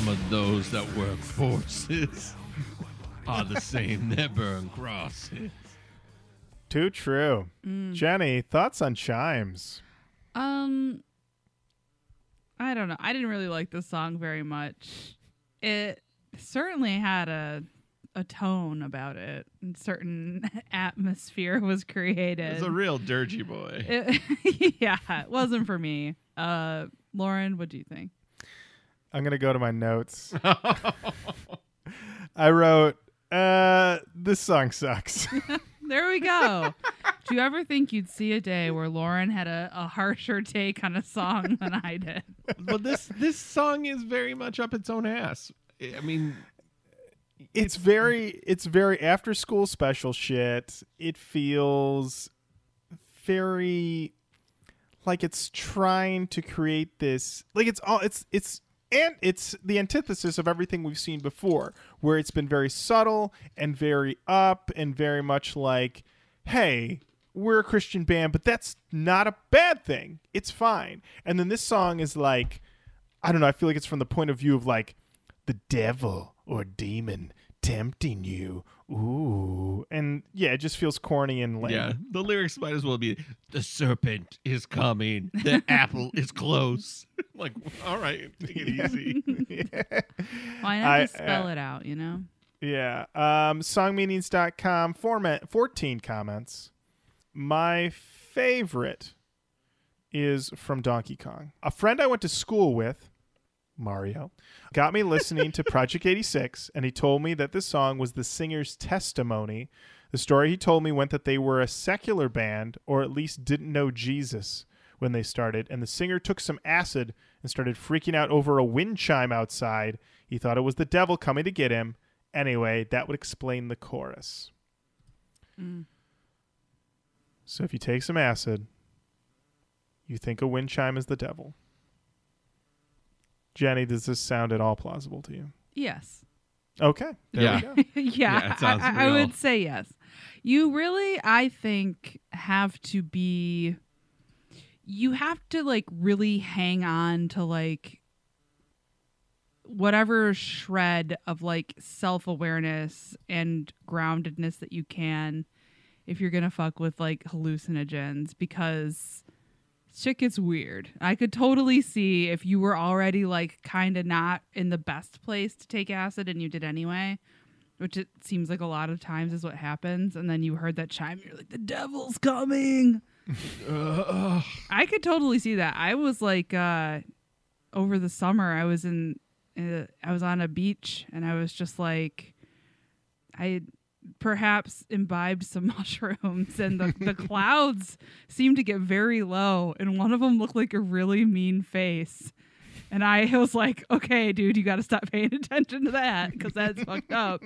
Some of those that work forces are the same that burn crosses. Too true. Jenny, thoughts on chimes? Um, I don't know. I didn't really like this song very much. It certainly had a a tone about it, and certain atmosphere was created. It's a real dirgy boy. It- yeah, it wasn't for me. Uh, Lauren, what do you think? I'm gonna go to my notes. I wrote, uh, this song sucks. There we go. do you ever think you'd see a day where Lauren had a, a harsher take on a song than I did? but this this song is very much up its own ass. I mean, it's very it's very after school special shit. It feels very like it's trying to create this like it's all it's it's and it's the antithesis of everything we've seen before where it's been very subtle and very up and very much like hey we're a christian band but that's not a bad thing. It's fine. And then this song is like i don't know i feel like it's from the point of view of like the devil or demon tempting you ooh and yeah it just feels corny and lame yeah, the lyrics might as well be "The serpent is coming, the apple is close." like, all right, take it easy. Why not I- just spell uh, it out, you know? Yeah. Um, songmeanings.com, format, 14 comments. My favorite is from Donkey Kong. A friend I went to school with, Mario, got me listening to Project 86, and he told me that this song was the singer's testimony. The story he told me went that they were a secular band, or at least didn't know Jesus when they started, and the singer took some acid and started freaking out over a wind chime outside. He thought it was the devil coming to get him. Anyway, that would explain the chorus. Mm. So if you take some acid, you think a wind chime is the devil. Jenny, does this sound at all plausible to you? Yes. Okay. There Yeah. we go. yeah, Yeah, it sounds I, I would say yes. You really, I think, have to be. You have to like really hang on to like whatever shred of like self awareness and groundedness that you can if you're gonna fuck with like hallucinogens because shit gets weird. I could totally see if you were already like kind of not in the best place to take acid and you did anyway, which it seems like a lot of times is what happens. And then you heard that chime, you're like, the devil's coming. I could totally see that. I was like, uh, over the summer, I was in, uh, I was on a beach and I was just like, I perhaps imbibed some mushrooms and the, the clouds seemed to get very low and one of them looked like a really mean face. And I was like, okay, dude, you got to stop paying attention to that because that's fucked up.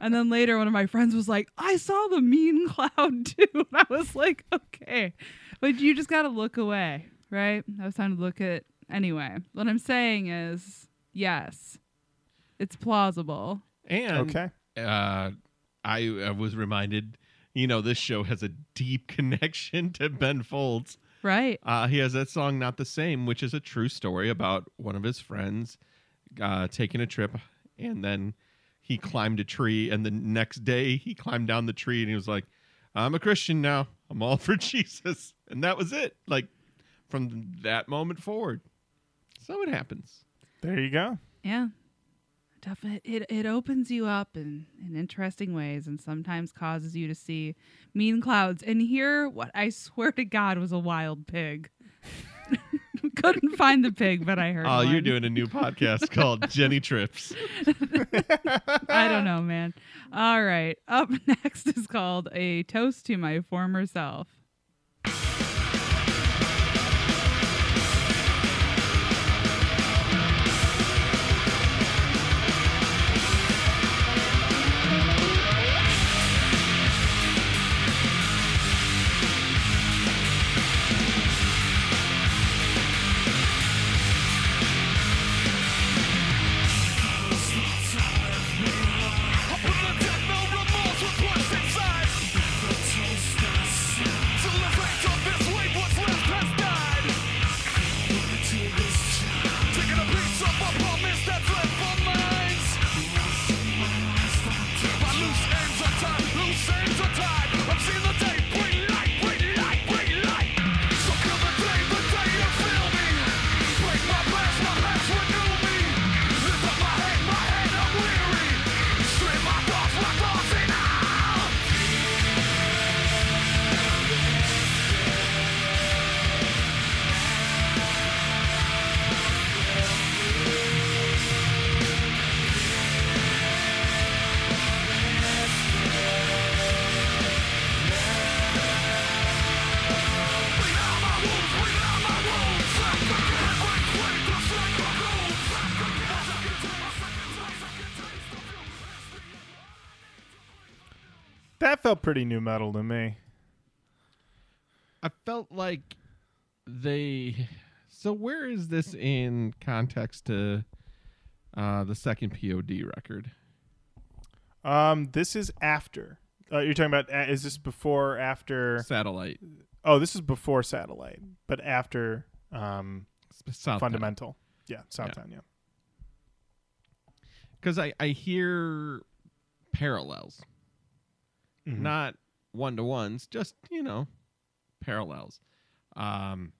And then later, one of my friends was like, I saw the mean cloud too. And I was like, okay. But you just got to look away, right? I was trying to look at. Anyway, what I'm saying is, yes, it's plausible. And Okay. uh, I uh, was reminded, you know, this show has a deep connection to Ben Folds. Right. Uh, he has that song "Not the Same," which is a true story about one of his friends uh, taking a trip, and then he climbed a tree, and the next day he climbed down the tree, and he was like, "I'm a Christian now. I'm all for Jesus," and that was it. Like from that moment forward. So it happens. There you go. Yeah. Definitely. It, it opens you up in, in interesting ways and sometimes causes you to see mean clouds and hear what I swear to God was a wild pig. Couldn't find the pig, but I heard. Oh, you're doing a new podcast called Jenny Trips. I don't know, man. All right. Up next is called A Toast to My Former Self. Felt pretty nu metal to me. I felt like they. So where is this in context to uh, the second POD record? Um, this is after. Uh, you're talking about. Uh, is this before or after? Satellite. Oh, this is before Satellite, but after um, South Fundamental. Yeah, Southtown. Yeah. Because I, I hear parallels, Mhm. not one to ones, just, you know, parallels. Um,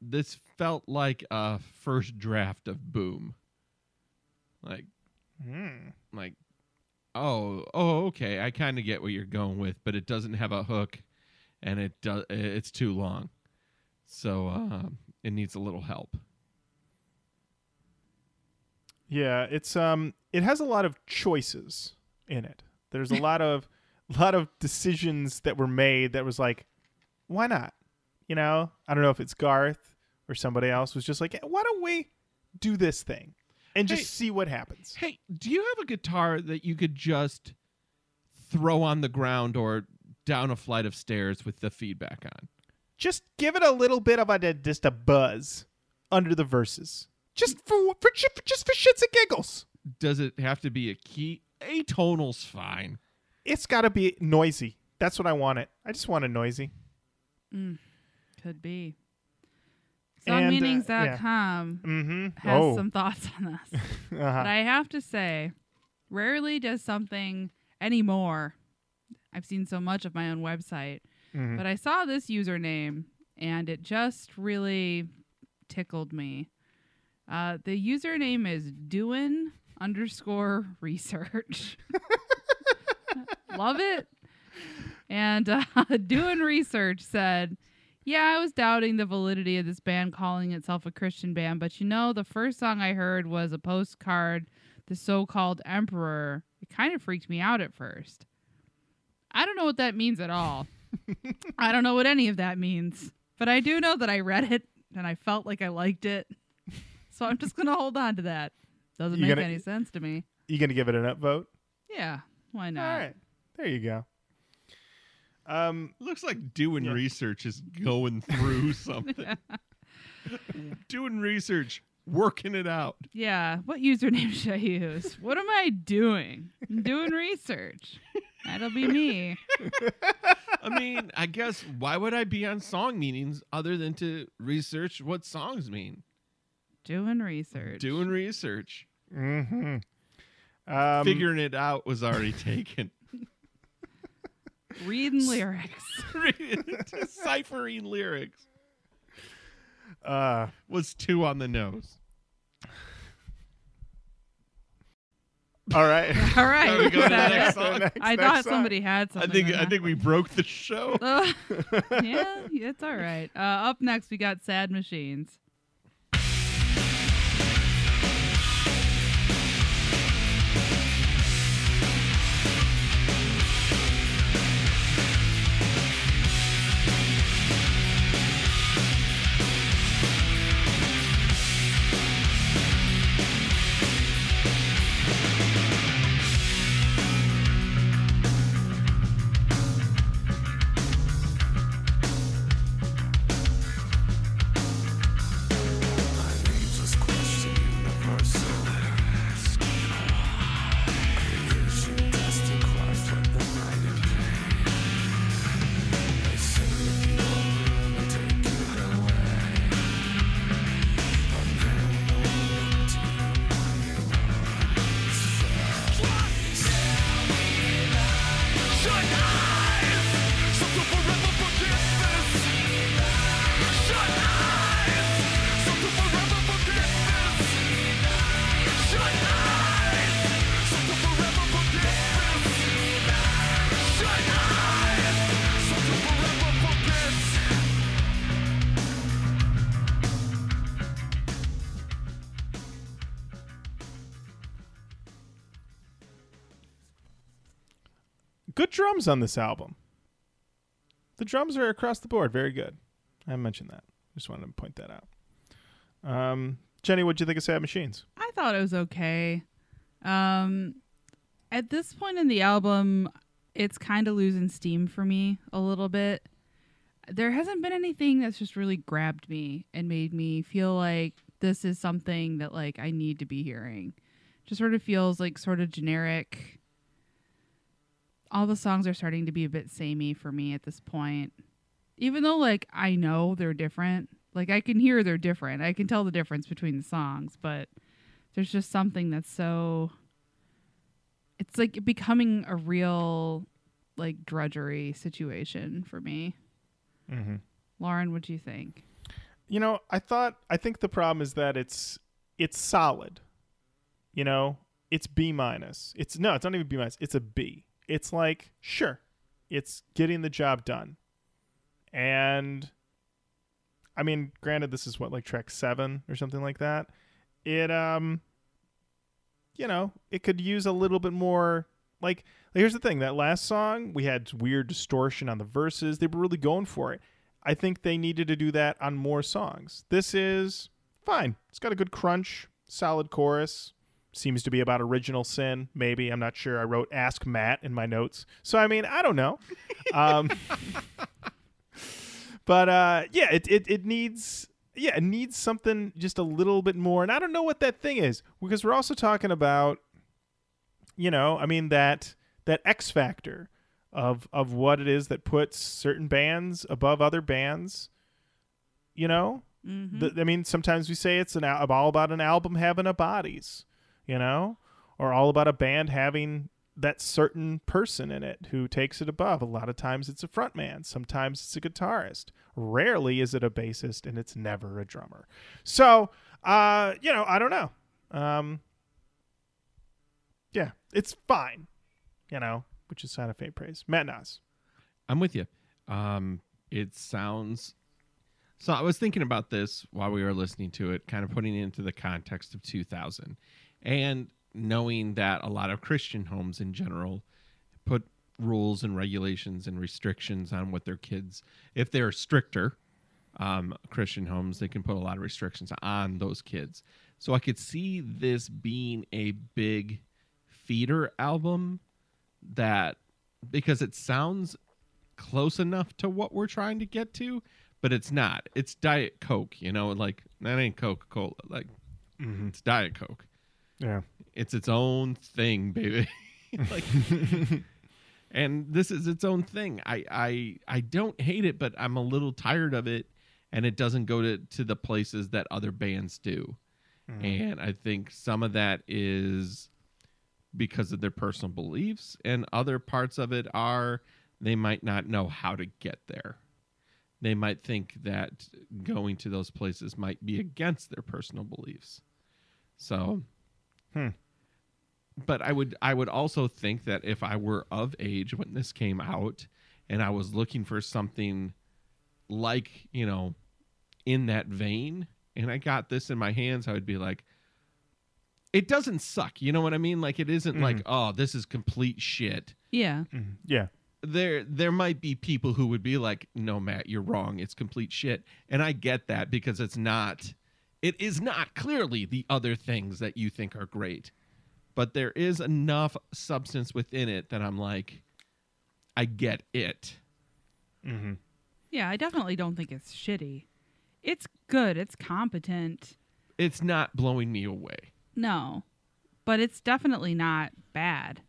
this felt like a first draft of Boom. Like, Mm. like oh oh okay i kind of get what you're going with but it doesn't have a hook and it does it's too long. So um, it needs a little help. Yeah, it's um it has a lot of choices in it. There's a lot of lot of decisions that were made that was like why not? You know, I don't know if it's Garth or somebody else was just like, why don't we do this thing and just Hey. see what happens? Hey, do you have a guitar that you could just throw on the ground or down a flight of stairs with the feedback on? Just give it a little bit of a just a buzz under the verses. Just for, for just for shits and giggles. Does it have to be a key? Atonal's fine. It's got to be noisy. That's what I want it. I just want it noisy. Mm, Could be. And, uh, Songmeanings.com Mm-hmm. has oh. some thoughts on this. uh-huh. But I have to say, rarely does something anymore. I've seen so much of my own website, Mhm. but I saw this username and it just really tickled me. Uh, the username is doin underscore research. Love it. And uh, doing research said, yeah, I was doubting the validity of this band calling itself a Christian band, but you know, the first song I heard was a postcard, The So Called Emperor. It kind of freaked me out at first. I don't know what that means at all. I don't know what any of that means, but I do know that I read it and I felt like I liked it. So I'm just going to hold on to that. Doesn't You make gonna- any sense to me. You gonna give it an upvote? Yeah, why not? All right, there you go. Um, Looks like doing Yeah. research is going through something. doing research, working it out. Yeah, what username should I use? What am I doing? I'm doing research. That'll be me. I mean, I guess why would I be on songmeanings other than to research what songs mean? Doing research. Doing research. Hmm um, Figuring it out was already taken. Reading lyrics. Deciphering lyrics Uh, was two on the nose. all right. All right. We go to the next song? Next- I next thought song. somebody had I something. think on I that. think we broke the show. Uh, yeah, it's all right. Uh, up next, we got Sad Machines. Drums on this album. The drums are across the board very good. I mentioned that. Just wanted to point that out. Um, Jenny, what'd you think of Sad Machines? I thought it was okay. Um, at this point in the album, it's kind of losing steam for me a little bit. There hasn't been anything that's just really grabbed me and made me feel like this is something that like I need to be hearing. Just sort of feels like sort of generic. All the songs are starting to be a bit samey for me at this point. Even though like I know they're different. Like I can hear they're different. I can tell the difference between the songs, but there's just something that's so it's like becoming a real like drudgery situation for me. Mm-hmm. Lauren, what do you think? You know, I thought I think the problem is that it's it's solid. You know, it's B minus. It's no, it's not even B minus. It's a B. It's like sure, it's getting the job done. And I mean, granted, this is what like track seven or something like that. It um, you know, it could use a little bit more. Like, here's the thing: that last song, we had weird distortion on the verses. They were really going for it. I think they needed to do that on more songs. This is fine. It's got a good crunch, solid chorus. Seems to be about original sin. Maybe I'm not sure. I wrote "Ask Matt" in my notes, so I mean, I don't know. Um, but uh, yeah, it, it it needs yeah it needs something just a little bit more. And I don't know what that thing is because we're also talking about you know I mean that that X factor of of what it is that puts certain bands above other bands. You know, Mhm. the, I mean, sometimes we say it's an al- all about an album having a bodies, you know, or all about a band having that certain person in it who takes it above. A lot of times it's a frontman, sometimes it's a guitarist. Rarely is it a bassist, and it's never a drummer. So, uh, you know, I don't know. Um, yeah, it's fine, you know, which is sign of faint praise. Matt Nas. I'm with you. Um, it sounds. So I was thinking about this while we were listening to it, kind of putting it into the context of 2000, and knowing that a lot of Christian homes in general put rules and regulations and restrictions on what their kids, if they're stricter um, Christian homes, they can put a lot of restrictions on those kids. So I could see this being a big feeder album that because it sounds close enough to what we're trying to get to, but it's not. It's Diet Coke, you know, like that ain't Coca Cola. Like Mm-hmm. it's Diet Coke. Yeah. It's its own thing, baby. like and this is its own thing. I I I don't hate it, but I'm a little tired of it and it doesn't go to to the places that other bands do. Mm-hmm. And I think some of that is because of their personal beliefs and other parts of it are they might not know how to get there. They might think that going to those places might be against their personal beliefs. So Hmm. but I would I would also think that if I were of age when this came out and I was looking for something like, you know, in that vein and I got this in my hands, I would be like it doesn't suck. You know what I mean? Like it isn't like, oh, this is complete shit. Yeah. Mhm. Yeah. There there might be people who would be like, "No, Matt, you're wrong. It's complete shit." And I get that because it's not it is not clearly the other things that you think are great. But there is enough substance within it that I'm like I get it. Mm-hmm. Yeah, I definitely don't think it's shitty. It's good. It's competent. It's not blowing me away. No. But it's definitely not bad.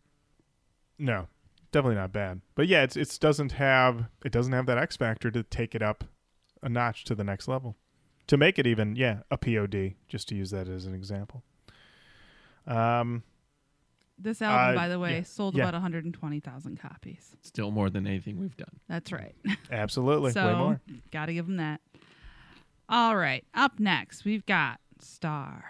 No, definitely not bad. But yeah, it's it doesn't have it doesn't have that X factor to take it up a notch to the next level. To make it even, yeah, a POD, just to use that as an example. Um This album, Uh, by the way, yeah, sold yeah. about 120,000 copies. Still more than anything we've done. That's right. absolutely way so, more. got to give them that. All right. Up next, we've got Star.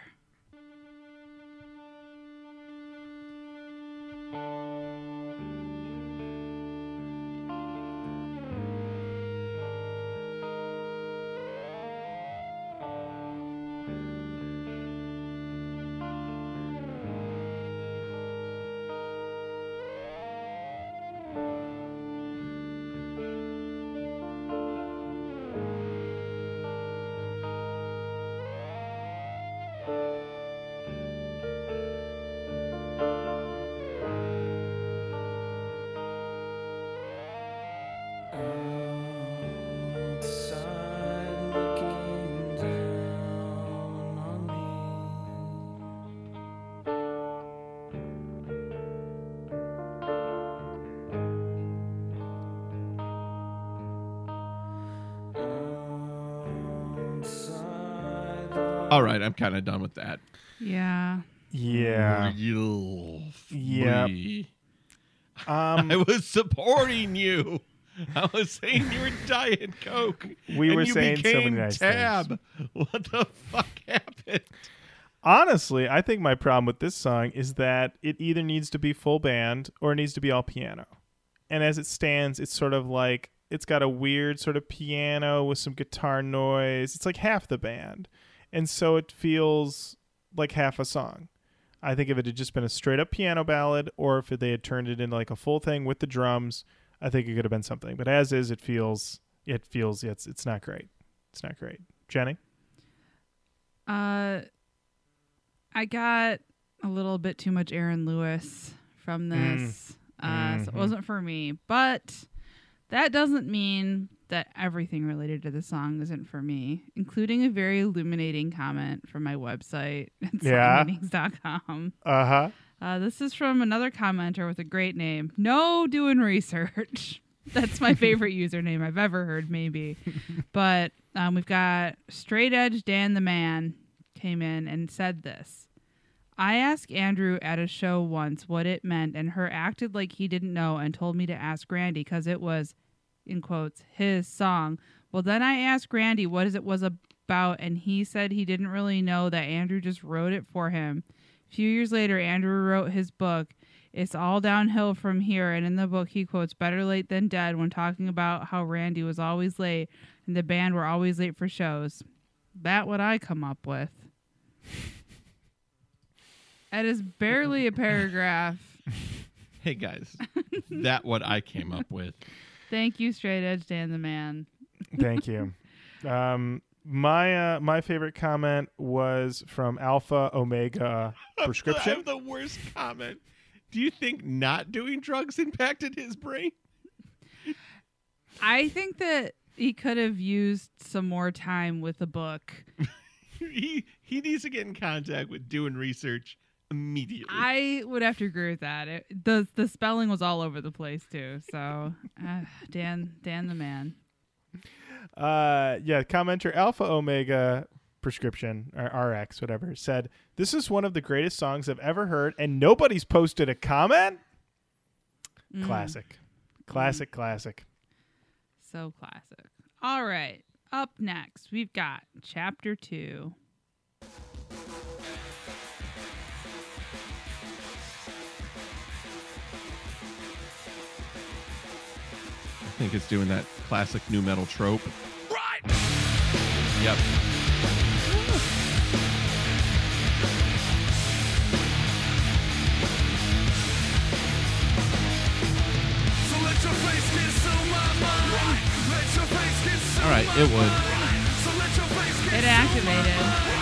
Right, I'm kind of done with that. Yeah. Yeah. Yep. Yep. Um I was supporting you. I was saying you were Diet Coke. We and were you saying so many became nice Tab. What the fuck happened? honestly, I think my problem with this song is that it either needs to be full band or it needs to be all piano. And as it stands, it's sort of like It's got a weird sort of piano with some guitar noise. It's like half the band. And so it feels like half a song. I think if it had just been a straight up piano ballad or if they had turned it into like a full thing with the drums, I think it could have been something. But as is, it feels it feels it's it's not great. It's not great. Jenny? Uh, I got a little bit too much Aaron Lewis from this. Uh, so it Mhm. wasn't for me. But that doesn't mean that everything related to the song isn't for me, including a very illuminating comment from my website at Yeah. songmeanings.com. Uh huh. Uh, this is from another commenter with a great name. No doing research. That's my favorite username I've ever heard, maybe. but um, we've got Straight Edge Dan the Man came in and said this. I asked Andrew at a show once what it meant, and her acted like he didn't know and told me to ask Randy because it was, in quotes, his song. Well, then I asked Randy what it was about, and he said he didn't really know that Andrew just wrote it for him. A few years later, Andrew wrote his book, It's All Downhill from Here, and in the book, he quotes Better Late Than Dead when talking about how Randy was always late and the band were always late for shows. That what I come up with. That is barely a paragraph. Hey guys, that what I came up with. Thank you, Straight Edge Dan the Man. Thank you. Um, my uh, my favorite comment was from Alpha Omega I Prescription. have the worst comment. Do you think not doing drugs impacted his brain? I think that he could have used some more time with the book. he he needs to get in contact with doing research immediately. I would have to agree with that. It, the the spelling was all over the place too. So, uh, Dan Dan the man. Uh, yeah, commenter Alpha Omega Prescription or RX, whatever, said this is one of the greatest songs I've ever heard, and nobody's posted a comment. Mm, Classic, classic, classic. So classic. All right. Up next, we've got chapter two. Think it's doing that classic nu metal trope. Right! Yep. So let your face consume my mind. Let your face consume All right, it would. So let your face It activated.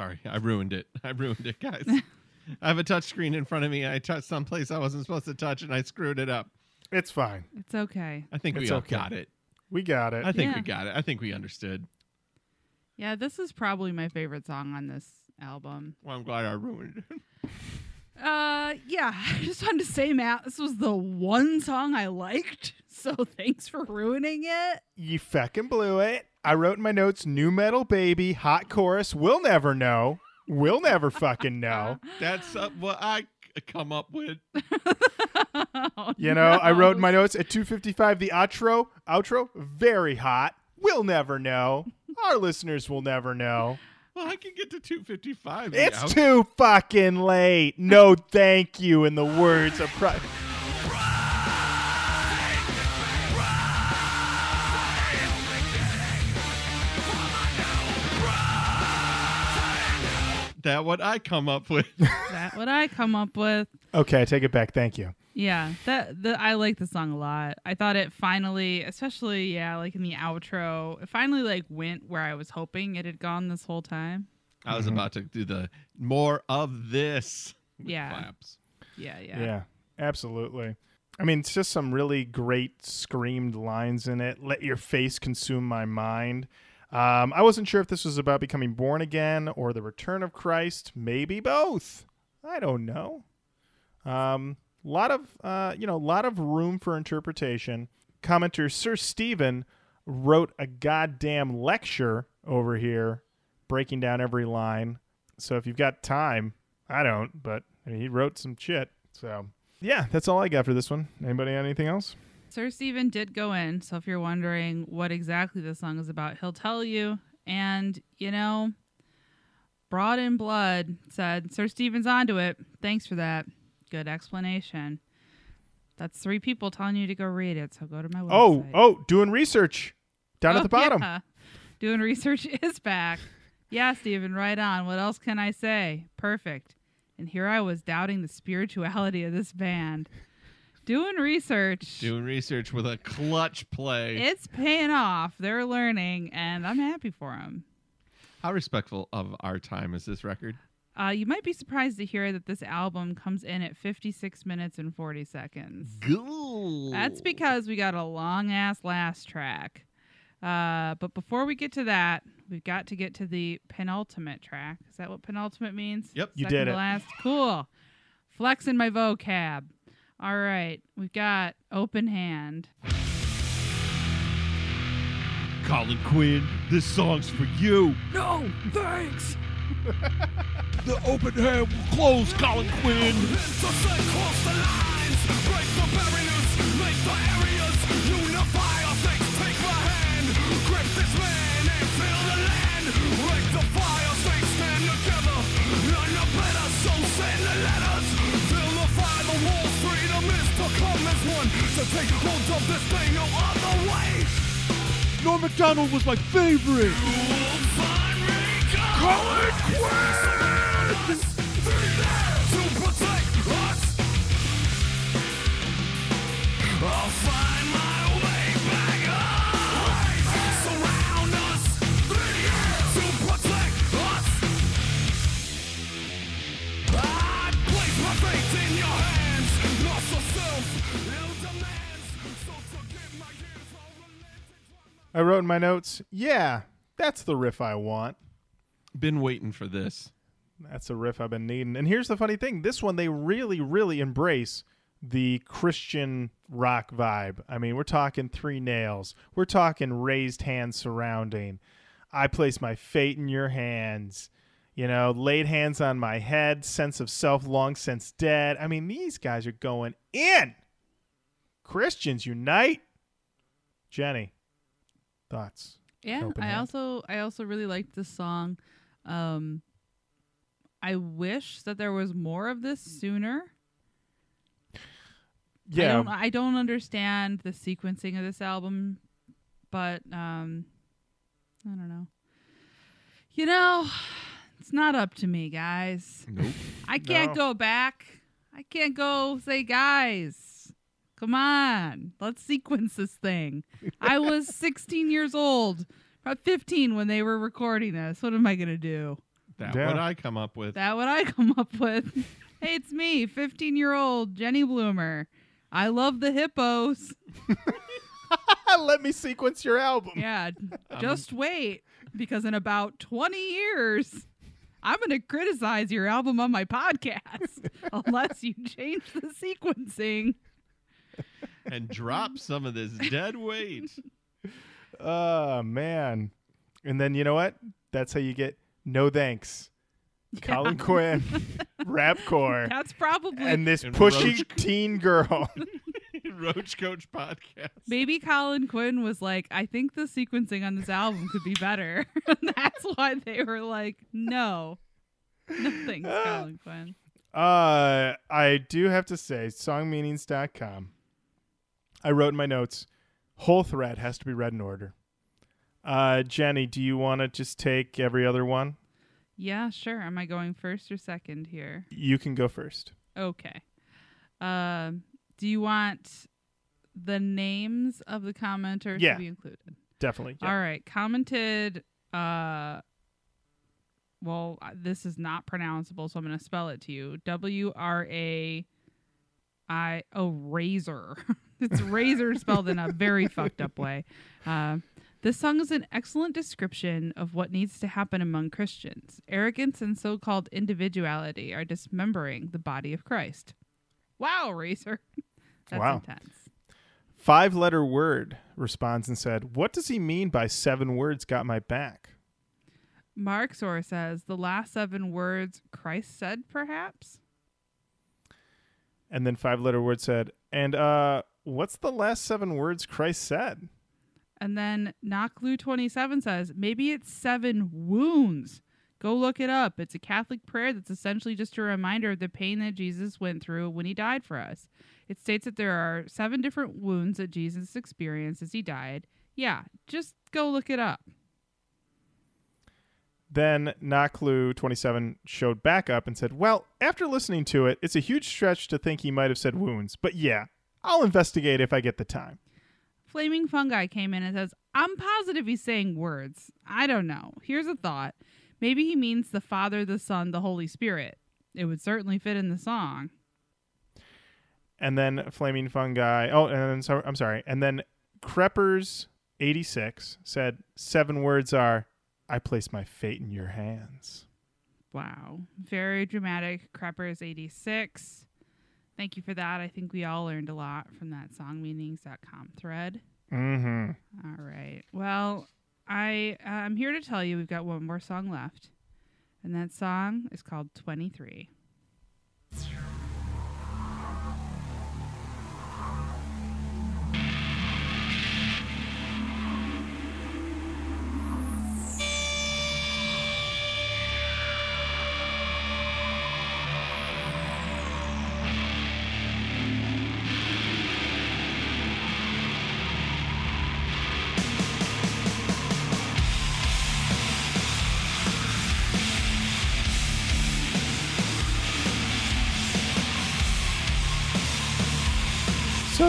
Sorry. I ruined it. I ruined it, guys. I have a touch screen in front of me. I touched someplace I wasn't supposed to touch and I screwed it up. It's fine. It's okay. I think It's we all okay. got it. We got it. I think Yeah. we got it. I think we understood. Yeah, this is probably my favorite song on this album. Well, I'm glad I ruined it. Uh, yeah. I just wanted to say, Matt, this was the one song I liked. So thanks for ruining it. you feckin' blew it. I wrote in my notes, "Nu metal baby, hot chorus. We'll never know. We'll never fucking know." That's uh, what I come up with. Oh, You know, I wrote in my notes at 2:55 the outro, outro very hot. We'll never know. Our listeners will never know. Well, I can get to 255. It's Yeah. too fucking late. No, thank you. In the words of pri- that what I come up with. that what I come up with. Okay, I take it back. Thank you. Yeah, that the I like the song a lot. I thought it finally, especially yeah, like in the outro, it finally like went where I was hoping it had gone this whole time. I was mm-hmm. about to do the more of this. with Yeah. Claps. Yeah, yeah. Yeah, absolutely. I mean, it's just some really great screamed lines in it. Let your face consume my mind. Um, I wasn't sure if this was about becoming born again or the return of Christ. Maybe both. I don't know. Um, lot of uh, you know, a lot of room for interpretation. Commenter Sir Stephen wrote a goddamn lecture over here breaking down every line. So if you've got time, I don't, but I mean, he wrote some shit. So yeah, that's all I got for this one. Anybody anything else? Sir Stephen did go in, so if you're wondering what exactly the song is about, he'll tell you. And, you know, Broad in Blood said, Sir Stephen's onto it. Thanks for that. Good explanation. That's three people telling you to go read it, so go to my oh, website. Oh, oh, doing research down at Oh, the bottom. yeah. Doing research is back. Yeah, Stephen, right on. What else can I say? Perfect. And here I was doubting the spirituality of this band. Doing research. Doing research with a clutch play. It's paying off. They're learning, and I'm happy for them. How respectful of our time is this record? Uh, you might be surprised to hear that this album comes in at 56 minutes and 40 seconds. Cool. That's because we got a long ass last track. Uh, but before we get to that, we've got to get to the penultimate track. Is that what penultimate means? Yep. You did to it. Last. Cool. Flexing my vocab. All right, we've got open hand. Colin Quinn, this song's for you. No, thanks. The open hand will close, Colin Quinn. Intersect cross the lines, break the barriers, make the areas, unify our things, take my hand, grip this man take hold of this thing no other way. Norm Macdonald was my favorite. Me Colin Quinn! To protect us I'll find my I wrote in my notes, yeah, that's the riff I want. Been waiting for this. That's a riff I've been needing. And here's the funny thing this one, they really, really embrace the Christian rock vibe. I mean, we're talking three nails, we're talking raised hands surrounding. I place my fate in your hands. You know, laid hands on my head, sense of self long since dead. I mean, these guys are going in. Christians unite. Jenny, thoughts? Yeah, I hand. also I also really liked this song. Um I wish that there was more of this sooner. I Yeah, don't I don't understand the sequencing of this album, but um I don't know. You know, it's not up to me, guys. Nope. I can't No. go back. I can't go say, guys, come on, let's sequence this thing. I was 16 years old, about 15 when they were recording this. What am I gonna do? That Yeah. what I come up with. That what I come up with? hey, it's me, 15 year old Jenny Bloomer. I love the hippos. let me sequence your album. Yeah, just wait, because in about 20 years. I'm going to criticize your album on my podcast unless you change the sequencing. and drop some of this dead weight. Oh man. And then you know what? That's how you get no thanks. Colin Quinn, Rapcore, That's probably and this And pushy Roach. teen girl. Roach Coach podcast. maybe Colin Quinn was like, I think the sequencing on this album could be better. That's why they were like, no. No thanks, Colin Quinn. uh I do have to say, songmeanings.com. I wrote in my notes, whole thread has to be read in order. Uh Jenny, do you want to just take every other one? Yeah, sure. Am I going first or second here? You can go first. Okay. Um, do you want the names of the commenters Yeah. to be included? Definitely. yeah. All right. Commented. Uh, well, uh, this is not pronounceable, so I'm going to spell it to you. W R A I. Oh, razor. it's razor spelled in a very fucked up way. Uh, this song is an excellent description of what needs to happen among Christians. Arrogance and so called individuality are dismembering the body of Christ. Wow, Razor. That's Wow. intense. Five letter word responds and said, What does he mean by seven words got my back? Marksor says the last seven words Christ said, perhaps. And then five letter word said, and uh, what's the last seven words Christ said? And then Naklu27 says, maybe it's seven wounds. Go look it up. It's a Catholic prayer that's essentially just a reminder of the pain that Jesus went through when he died for us. It states that there are seven different wounds that Jesus experienced as he died. Yeah, just go look it up. Then Naklu27 showed back up and said, Well, after listening to it, it's a huge stretch to think he might have said wounds, but yeah, I'll investigate if I get the time. Flaming Fungi came in and says, I'm positive he's saying words. I don't know. Here's a thought. Maybe he means the Father, the Son, the Holy Spirit. It would certainly fit in the song. And then Flaming Fungi, oh, and then, so, I'm sorry. And then Creppers86 said, Seven words are, I place my fate in your hands. Wow. Very dramatic. Creppers 86. Thank you for that. I think we all learned a lot from that songmeanings.com thread. Mm hmm. All right. Well, I uh, I'm here to tell you we've got one more song left. And that song is called 23.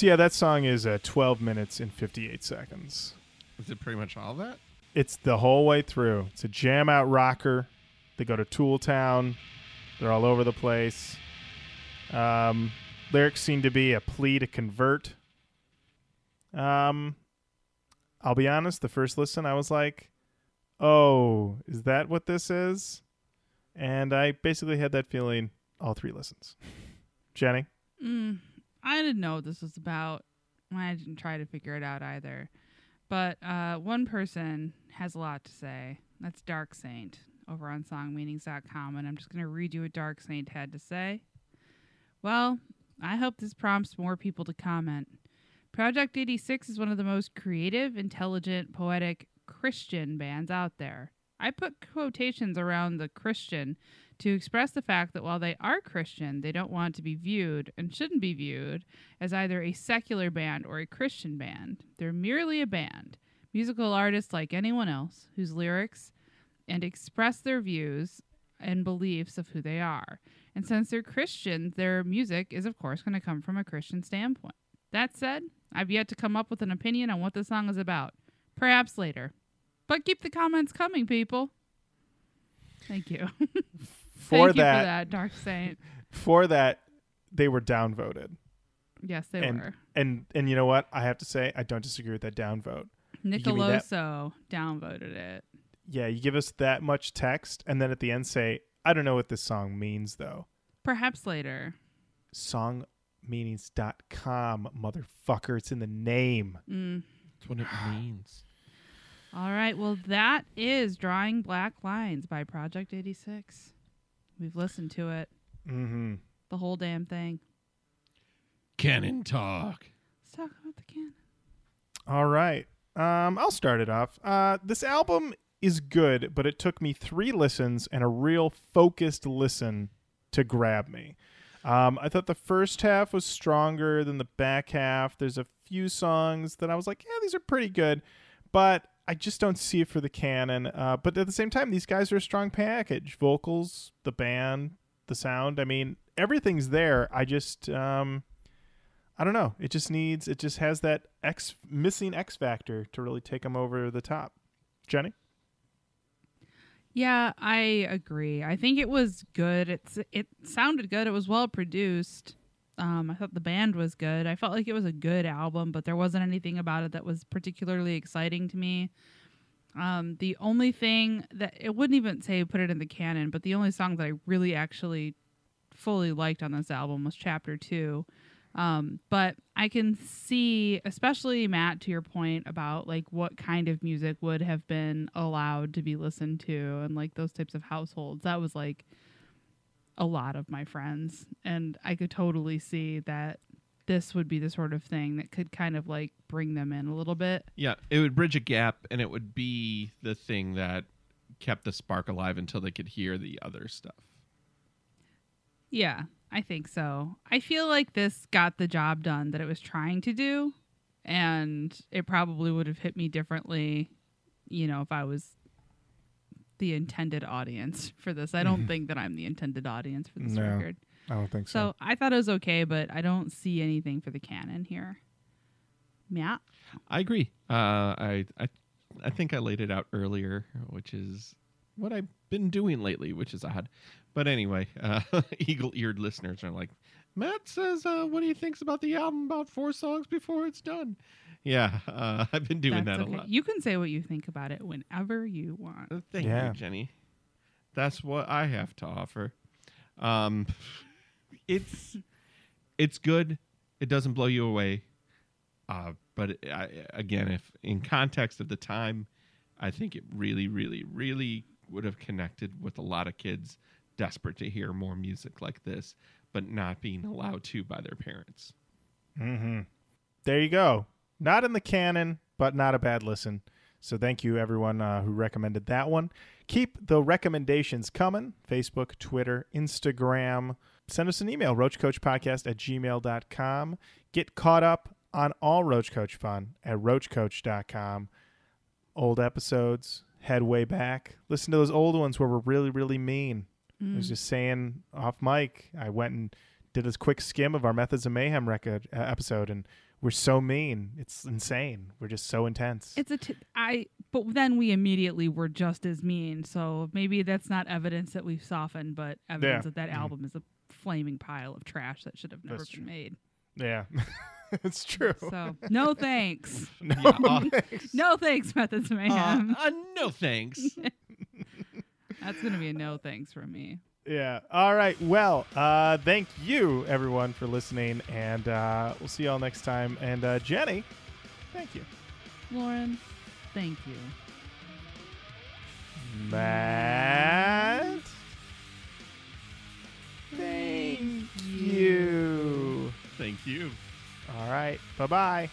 So yeah, that song is uh, 12 minutes and 58 seconds. Is it pretty much all that? It's the whole way through. It's a jam out rocker. They go to Tool Town. They're all over the place. Um, lyrics seem to be a plea to convert. Um, I'll be honest. The first listen, I was like, "Oh, is that what this is?" And I basically had that feeling all three listens. Jenny, Mm, I didn't know what this was about. I didn't try to figure it out either. But uh, one person has a lot to say. That's Dark Saint over on songmeanings.com. And I'm just going to read you what Dark Saint had to say. Well, I hope this prompts more people to comment. Project 86 is one of the most creative, intelligent, poetic Christian bands out there. I put quotations around the Christian to express the fact that while they are Christian, they don't want to be viewed and shouldn't be viewed as either a secular band or a Christian band. They're merely a band, musical artists like anyone else, whose lyrics and express their views and beliefs of who they are. And since they're Christian, their music is, of course, going to come from a Christian standpoint. That said, I've yet to come up with an opinion on what the song is about. Perhaps later. But keep the comments coming, people. Thank you. for Thank you that, for that, Dark Saint. for that, they were downvoted. Yes, they and, were. And and you know what? I have to say, I don't disagree with that downvote. give that- Nicoloso downvoted it. Yeah, you give us that much text, and then at the end say, "I don't know what this song means, though." Perhaps later. Songmeanings.com, motherfucker. It's in the name. Mm. That's what it means. All right. Well, that is Drawing Black Lines by Project 86. We've listened to it, Mm-hmm. the whole damn thing. Canon talk. Let's talk about the canon. All right. Um, I'll start it off. Uh, this album is good, but it took me three listens and a real focused listen to grab me. Um, I thought the first half was stronger than the back half. There's a few songs that I was like, yeah, these are pretty good, but I just don't see it for the canon. Uh, but at the same time, these guys are a strong package. Vocals, the band, the sound. I mean, everything's there. I just, um, I don't know. It just needs. It just has that X missing X factor to really take them over the top. Jenny. Yeah, I agree. I think it was good. It's it sounded good. It was well produced. Um, I thought the band was good. I felt like it was a good album, but there wasn't anything about it that was particularly exciting to me. Um, the only thing that it wouldn't even say put it in the canon, but the only song that I really actually fully liked on this album was Chapter Two. Um, but I can see, especially Matt, to your point about like what kind of music would have been allowed to be listened to and like those types of households. That was like a lot of my friends. And I could totally see that this would be the sort of thing that could kind of like bring them in a little bit. Yeah, it would bridge a gap, and it would be the thing that kept the spark alive until they could hear the other stuff. Yeah, I think so. I feel like this got the job done that it was trying to do, and it probably would have hit me differently, you know, if I was the intended audience for this. I don't think that I'm the intended audience for this No. record. I don't think so. So I thought it was okay, but I don't see anything for the canon here. Matt? I agree. Uh, I I I think I laid it out earlier, which is what I've been doing lately, which is odd. But anyway, uh, eagle-eared listeners are like, Matt says, uh, "What do you thinks about the album? About four songs before it's done." Yeah, uh, I've been doing That's that okay. a lot. You can say what you think about it whenever you want. Uh, Thank Yeah. you, Jenny. That's what I have to offer. Um, it's it's good. It doesn't blow you away. Uh, but it, I, again, if in context of the time, I think it really, really, really would have connected with a lot of kids desperate to hear more music like this, but not being allowed to by their parents. Mm-hmm. There you go. Not in the canon, but not a bad listen. So thank you everyone uh, who recommended that one. Keep the recommendations coming. Facebook, Twitter, Instagram. Send us an email, roachcoachpodcast at gmail.com. Get caught up on all Roach Coach fun at roachcoach.com. Old episodes, head way back. Listen to those old ones where we're really, really mean. I was just saying off mic, I went and did a quick skim of our Methods of Mayhem record uh, episode, and we're so mean. It's insane. We're just so intense. It's a t- I but then we immediately were just as mean. So maybe that's not evidence that we've softened, but evidence Yeah. that that album is a flaming pile of trash that should have never That's been true. made. yeah, it's true. So no thanks. no, Yeah, uh, thanks. No thanks, Methods of Uh, Mayhem. uh, no thanks. That's gonna be a no thanks from me. Yeah. All right. Well, uh, thank you everyone for listening, and uh, we'll see y'all next time. And uh, Jenny, thank you. Lauren, thank you. Matt, thank you. Thank you. All right. Bye bye.